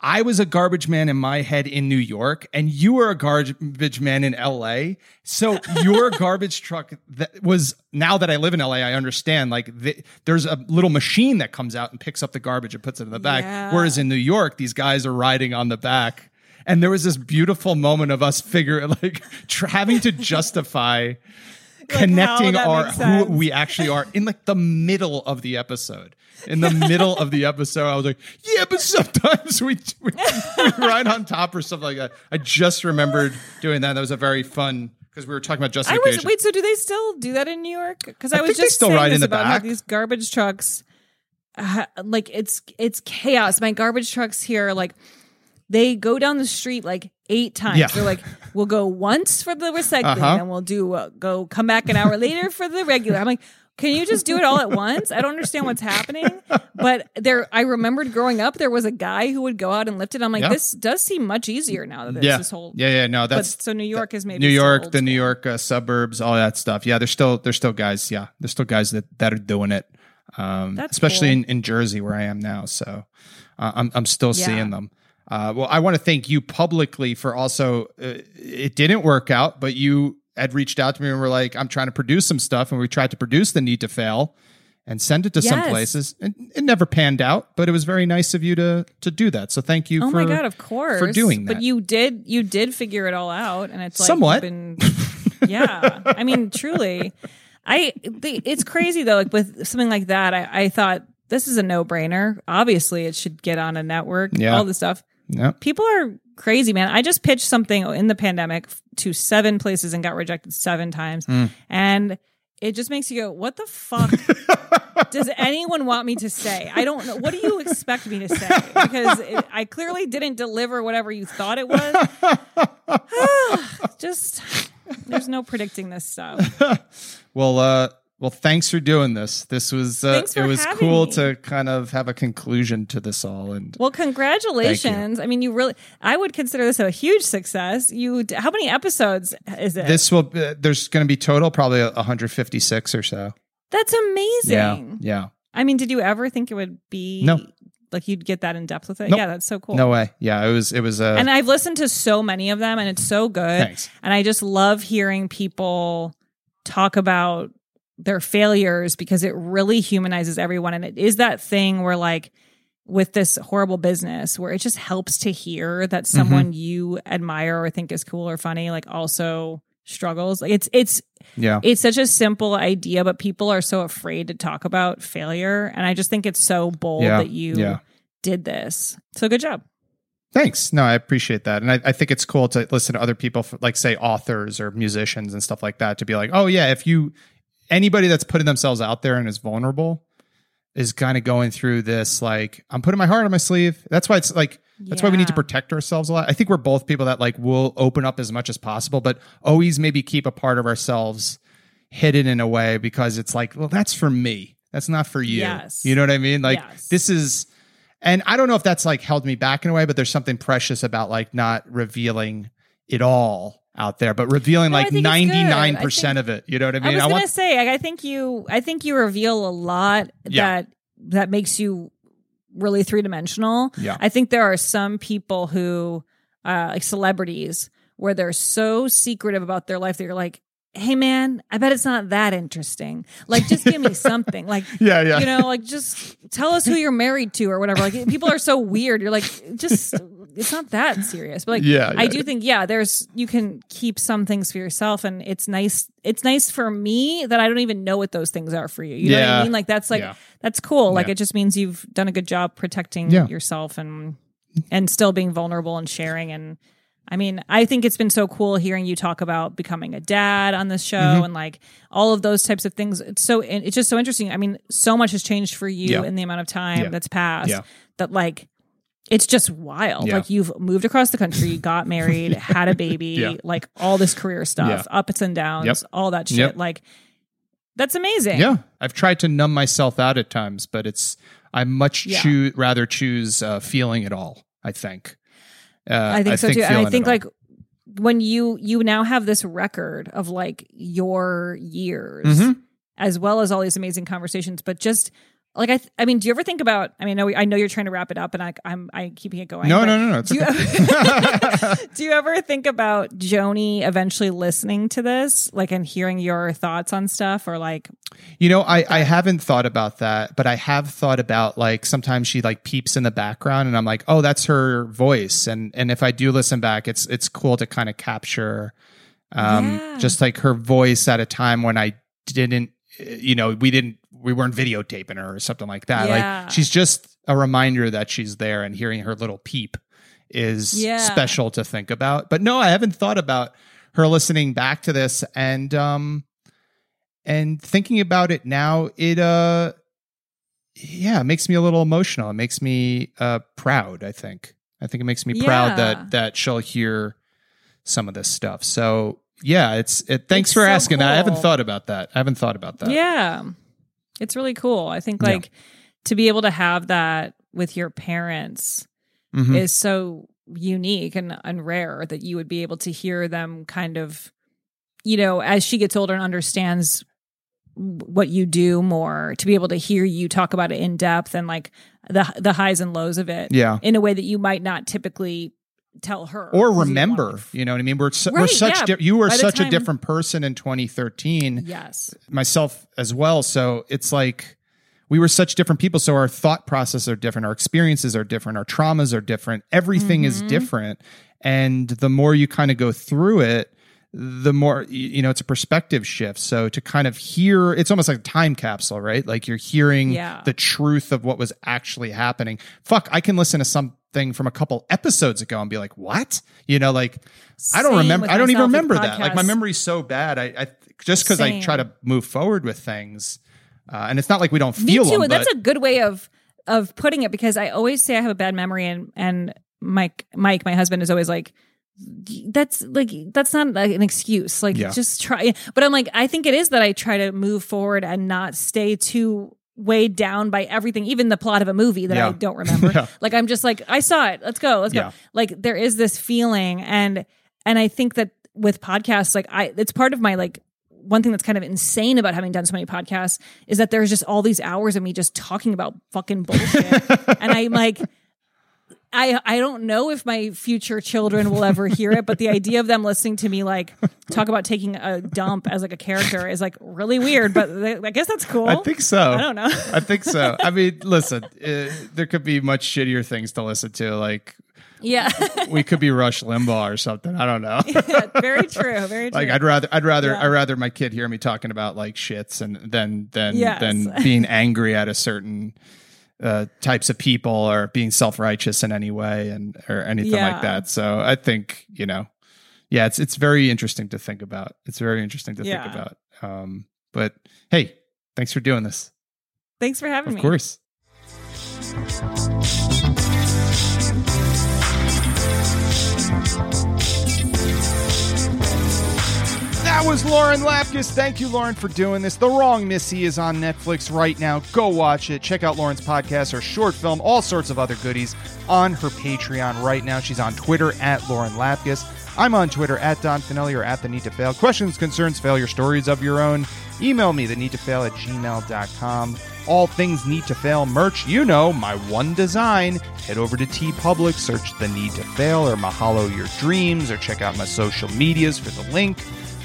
B: I was a garbage man in my head in New York, and you were a garbage man in LA. So your garbage truck that was now that I live in LA, I understand. Like the, there's a little machine that comes out and picks up the garbage and puts it in the back.
E: Yeah.
B: Whereas in New York, these guys are riding on the back. And there was this beautiful moment of us figure like tr- having to justify connecting our who we actually are in like the middle of the episode. In the middle of the episode, I was like, "Yeah, but sometimes we, we, we ride on top or something like that." I just remembered doing that. That was a very fun because we were talking about
E: I
B: justification.
E: was wait. So do they still do that in New York? Because I,
B: I
E: was
B: think they
E: just
B: still
E: saying
B: ride in
E: this
B: the
E: about how
B: back.
E: these garbage trucks, uh, like it's it's chaos. My garbage trucks here, like they go down the street like eight times.
B: Yeah.
E: They're like, we'll go once for the recycling,
B: Uh-huh.
E: and we'll do uh, go come back an hour later for the regular. I'm like. Can you just do it all at once? I don't understand what's happening. But there, I remembered growing up, there was a guy who would go out and lift it. I'm like,
B: Yeah.
E: this does seem much easier now that there's
B: yeah,
E: this whole.
B: yeah, yeah. No,
E: but
B: that's
E: so New York is maybe
B: New York, the New. York uh, suburbs, all that stuff. Yeah, there's still there's still guys. Yeah, there's still guys that that are doing it. Um,
E: That's
B: especially
E: cool.
B: in, in Jersey where I am now. So uh, I'm I'm still
E: Yeah.
B: seeing them. Uh, well, I want to thank you publicly for also. Uh, it didn't work out, but you had reached out to me and were like, "I'm trying to produce some stuff," and we tried to produce the Need to Fail and send it to some places. And it never panned out, but it was very nice of you to to do that. So thank you.
E: Oh
B: for,
E: my god, of course
B: for doing that.
E: But you did you did figure it all out, and it's like
B: Somewhat.
E: Been, yeah, I mean, truly, I. The, it's crazy though. Like with something like that, I, I thought this is a no brainer. Obviously, it should get on a network.
B: Yeah.
E: all this stuff.
B: yeah.
E: People are crazy, man. I just pitched something in the pandemic to seven places and got rejected seven times,
B: Hmm.
E: and it just makes you go, "What the fuck?" does anyone want me to say? I don't know. What do you expect me to say? Because it, I clearly didn't deliver whatever you thought it was. Just there's no predicting this stuff.
B: Well, uh, well, thanks for doing this. This was uh, it was cool
E: me.
B: to kind of have a conclusion to this all. And
E: Well, congratulations. I mean, you really I would consider this a huge success. You how many episodes is it?
B: this will uh, there's going to be total probably 156 or so.
E: That's amazing.
B: Yeah, yeah.
E: I mean, did you ever think it would be
B: No.
E: like you'd get that in depth with it?
B: Nope.
E: Yeah, that's so cool.
B: No way. Yeah, it was it was uh,
E: and I've listened to so many of them and it's so good.
B: Thanks.
E: And I just love hearing people talk about their failures because it really humanizes everyone. And it is that thing where, like, with this horrible business, where it just helps to hear that
B: Mm-hmm.
E: someone you admire or think is cool or funny, like, also struggles. Like, it's, it's,
B: yeah.
E: it's such a simple idea, but people are so afraid to talk about failure. And I just think it's so bold
B: Yeah,
E: that you
B: yeah.
E: did this. So good job.
B: Thanks. No, I appreciate that, and I, I think it's cool to listen to other people, like say authors or musicians and stuff like that, to be like, oh yeah, if you anybody that's putting themselves out there and is vulnerable is kind of going through this, like I'm putting my heart on my sleeve. That's why it's like that's why we need to protect ourselves a lot. I think we're both people that like will open up as much as possible, but always maybe keep a part of ourselves hidden in a way because it's like, well, that's for me. That's not for you.
E: Yes.
B: You know what I mean? Like
E: Yes.
B: this is and I don't know if that's like held me back in a way, but there's something precious about like not revealing it all out there, but revealing
E: No,
B: like
E: good. I
B: 99% of it. You know what I mean?
E: I was
B: I
E: gonna
B: want
E: say, I I think you, I think you reveal a lot
B: Yeah.
E: that that makes you really three dimensional.
B: Yeah.
E: I think there are some people who, uh, like celebrities, where they're so secretive about their life that you're like, hey man, I bet it's not that interesting. Like, just give me something. Like,
B: Yeah, yeah.
E: you know, like just tell us who you're married to or whatever. Like, people are so weird. You're like, just it's not that serious. But like,
B: Yeah,
E: I do
B: yeah.
E: think, yeah, there's you can keep some things for yourself, and it's nice. It's nice for me that I don't even know what those things are for you. You know what I mean? Like that's like
B: Yeah.
E: that's cool. Like
B: Yeah.
E: it just means you've done a good job protecting
B: Yeah.
E: yourself and and still being vulnerable and sharing and. I mean, I think it's been so cool hearing you talk about becoming a dad on this show
B: Mm-hmm.
E: and like all of those types of things. It's so it's just so interesting. I mean, so much has changed for you
B: Yeah.
E: in the amount of time
B: Yeah.
E: that's passed
B: Yeah.
E: that like it's just wild.
B: Yeah.
E: Like you've moved across the country, got married, had a baby,
B: Yeah.
E: like all this career stuff,
B: Yeah.
E: ups and downs,
B: Yep.
E: all that shit.
B: Yep.
E: Like that's amazing.
B: Yeah, I've tried to numb myself out at times, but it's I much choo- rather choose uh, feeling it all. I think. Uh,
E: I think so too. And I think
B: it all.
E: like when you you now have this record of like your years
B: Mhm.
E: as well as all these amazing conversations, but just like I, th- I mean, do you ever think about? I mean, I know, I know you're trying to wrap it up, and I, I'm, I keeping it going.
B: No, no, no, no.
E: Do you,
B: okay.
E: do you ever think about Joni eventually listening to this, like, and hearing your thoughts on stuff, or like,
B: You know, I, I haven't thought about that, but I have thought about like sometimes she like peeps in the background and I'm like, oh, that's her voice. And and if I do listen back, it's it's cool to kind of capture um
E: Yeah.
B: just like her voice at a time when I didn't you know, we didn't we weren't videotaping her or something like that.
E: Yeah.
B: Like she's just a reminder that she's there and hearing her little peep is
E: Yeah.
B: special to think about. But no, I haven't thought about her listening back to this and um and thinking about it now it uh yeah it makes me a little emotional it makes me uh proud i think i think it makes me
E: Yeah.
B: proud that that she'll hear some of this stuff so yeah it's it thanks
E: It's
B: for
E: so
B: asking that i haven't thought about that i haven't thought about that
E: yeah, it's really cool. I think
B: Yeah.
E: like to be able to have that with your parents
B: Mhm.
E: is so unique and, and rare that you would be able to hear them kind of, you know, as she gets older and understands what you do more, to be able to hear you talk about it in depth and like the the highs and lows of it
B: yeah
E: in a way that you might not typically tell her
B: or remember you know what i mean we're, su- we're such
E: yeah.
B: di- you were such a different person in 2013
E: Yes.
B: myself as well. So it's like we were such different people. So our thought processes are different, our experiences are different, our traumas are different, everything is
E: Mm-hmm.
B: different. And the more you kind of go through it, the more you know it's a perspective shift so to kind of hear it's almost like a time capsule right like you're hearing
E: Yeah.
B: the truth of what was actually happening fuck i can listen to something from a couple episodes ago and be like what you know like i don't remember i don't even remember that like my memory's so bad i, I just because i try to move forward with things Uh, and it's not like we don't
E: Me
B: feel
E: too.
B: them.
E: that's a good way of of putting it because I always say I have a bad memory, and and Mike Mike, my husband, is always like. That's like that's not like an excuse. Like
B: Yeah.
E: just try. But I'm like I think it is that I try to move forward and not stay too weighed down by everything, even the plot of a movie that
B: Yeah.
E: I don't remember.
B: Yeah.
E: Like I'm just like I saw it. Let's go. Let's go. Like there is this feeling, and and I think that with podcasts, like I, it's part of my like one thing that's kind of insane about having done so many podcasts is that there's just all these hours of me just talking about fucking bullshit, and I'm like. I, I don't know if my future children will ever hear it, but the idea of them listening to me like talk about taking a dump as like a character is like really weird. But they, I guess that's cool.
B: I think so.
E: I don't know.
B: I think so. I mean, listen, uh, there could be much shittier things to listen to. Like
E: yeah,
B: we could be Rush Limbaugh or something. I don't know.
E: very true. Very true.
B: like I'd rather I'd rather
E: Yeah.
B: I'd rather my kid hear me talking about like shits and then, than
E: Yes.
B: than being angry at a certain uh, types of people or being self righteous in any way and or anything
E: Yeah.
B: like that. So I think you know, yeah, it's it's very interesting to think about. It's very interesting to
E: Yeah.
B: think about. Um, but hey, thanks for doing this.
E: Thanks for having
B: Of
E: me.
B: Of course. That was Lauren Lapkus. Thank you, Lauren, for doing this. The Wrong Missy is on Netflix right now. Go watch it. Check out Lauren's podcast, her short film, all sorts of other goodies on her Patreon right now. She's on Twitter at Lauren Lapkus. I'm on Twitter at Don Fanelli or at The Need to Fail. Questions, concerns, failure stories of your own. Email me, the need to fail at gmail.com. All things need to fail merch, you know, my one design. Head over to TeePublic, search the need to fail or Mahalo Your Dreams, or check out my social medias for the link.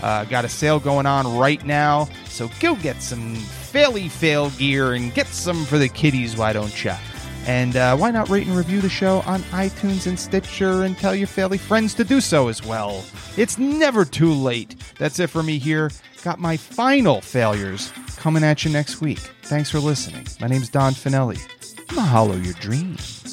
B: Uh, got a sale going on right now, so go get some faily fail gear and get some for the kiddies, why don't ya? And uh, why not rate and review the show on iTunes and Stitcher and tell your faily friends to do so as well? It's never too late. That's it for me here. Got my final failures coming at you next week. Thanks for listening. My name's Don Fanelli. Mahalo your dreams.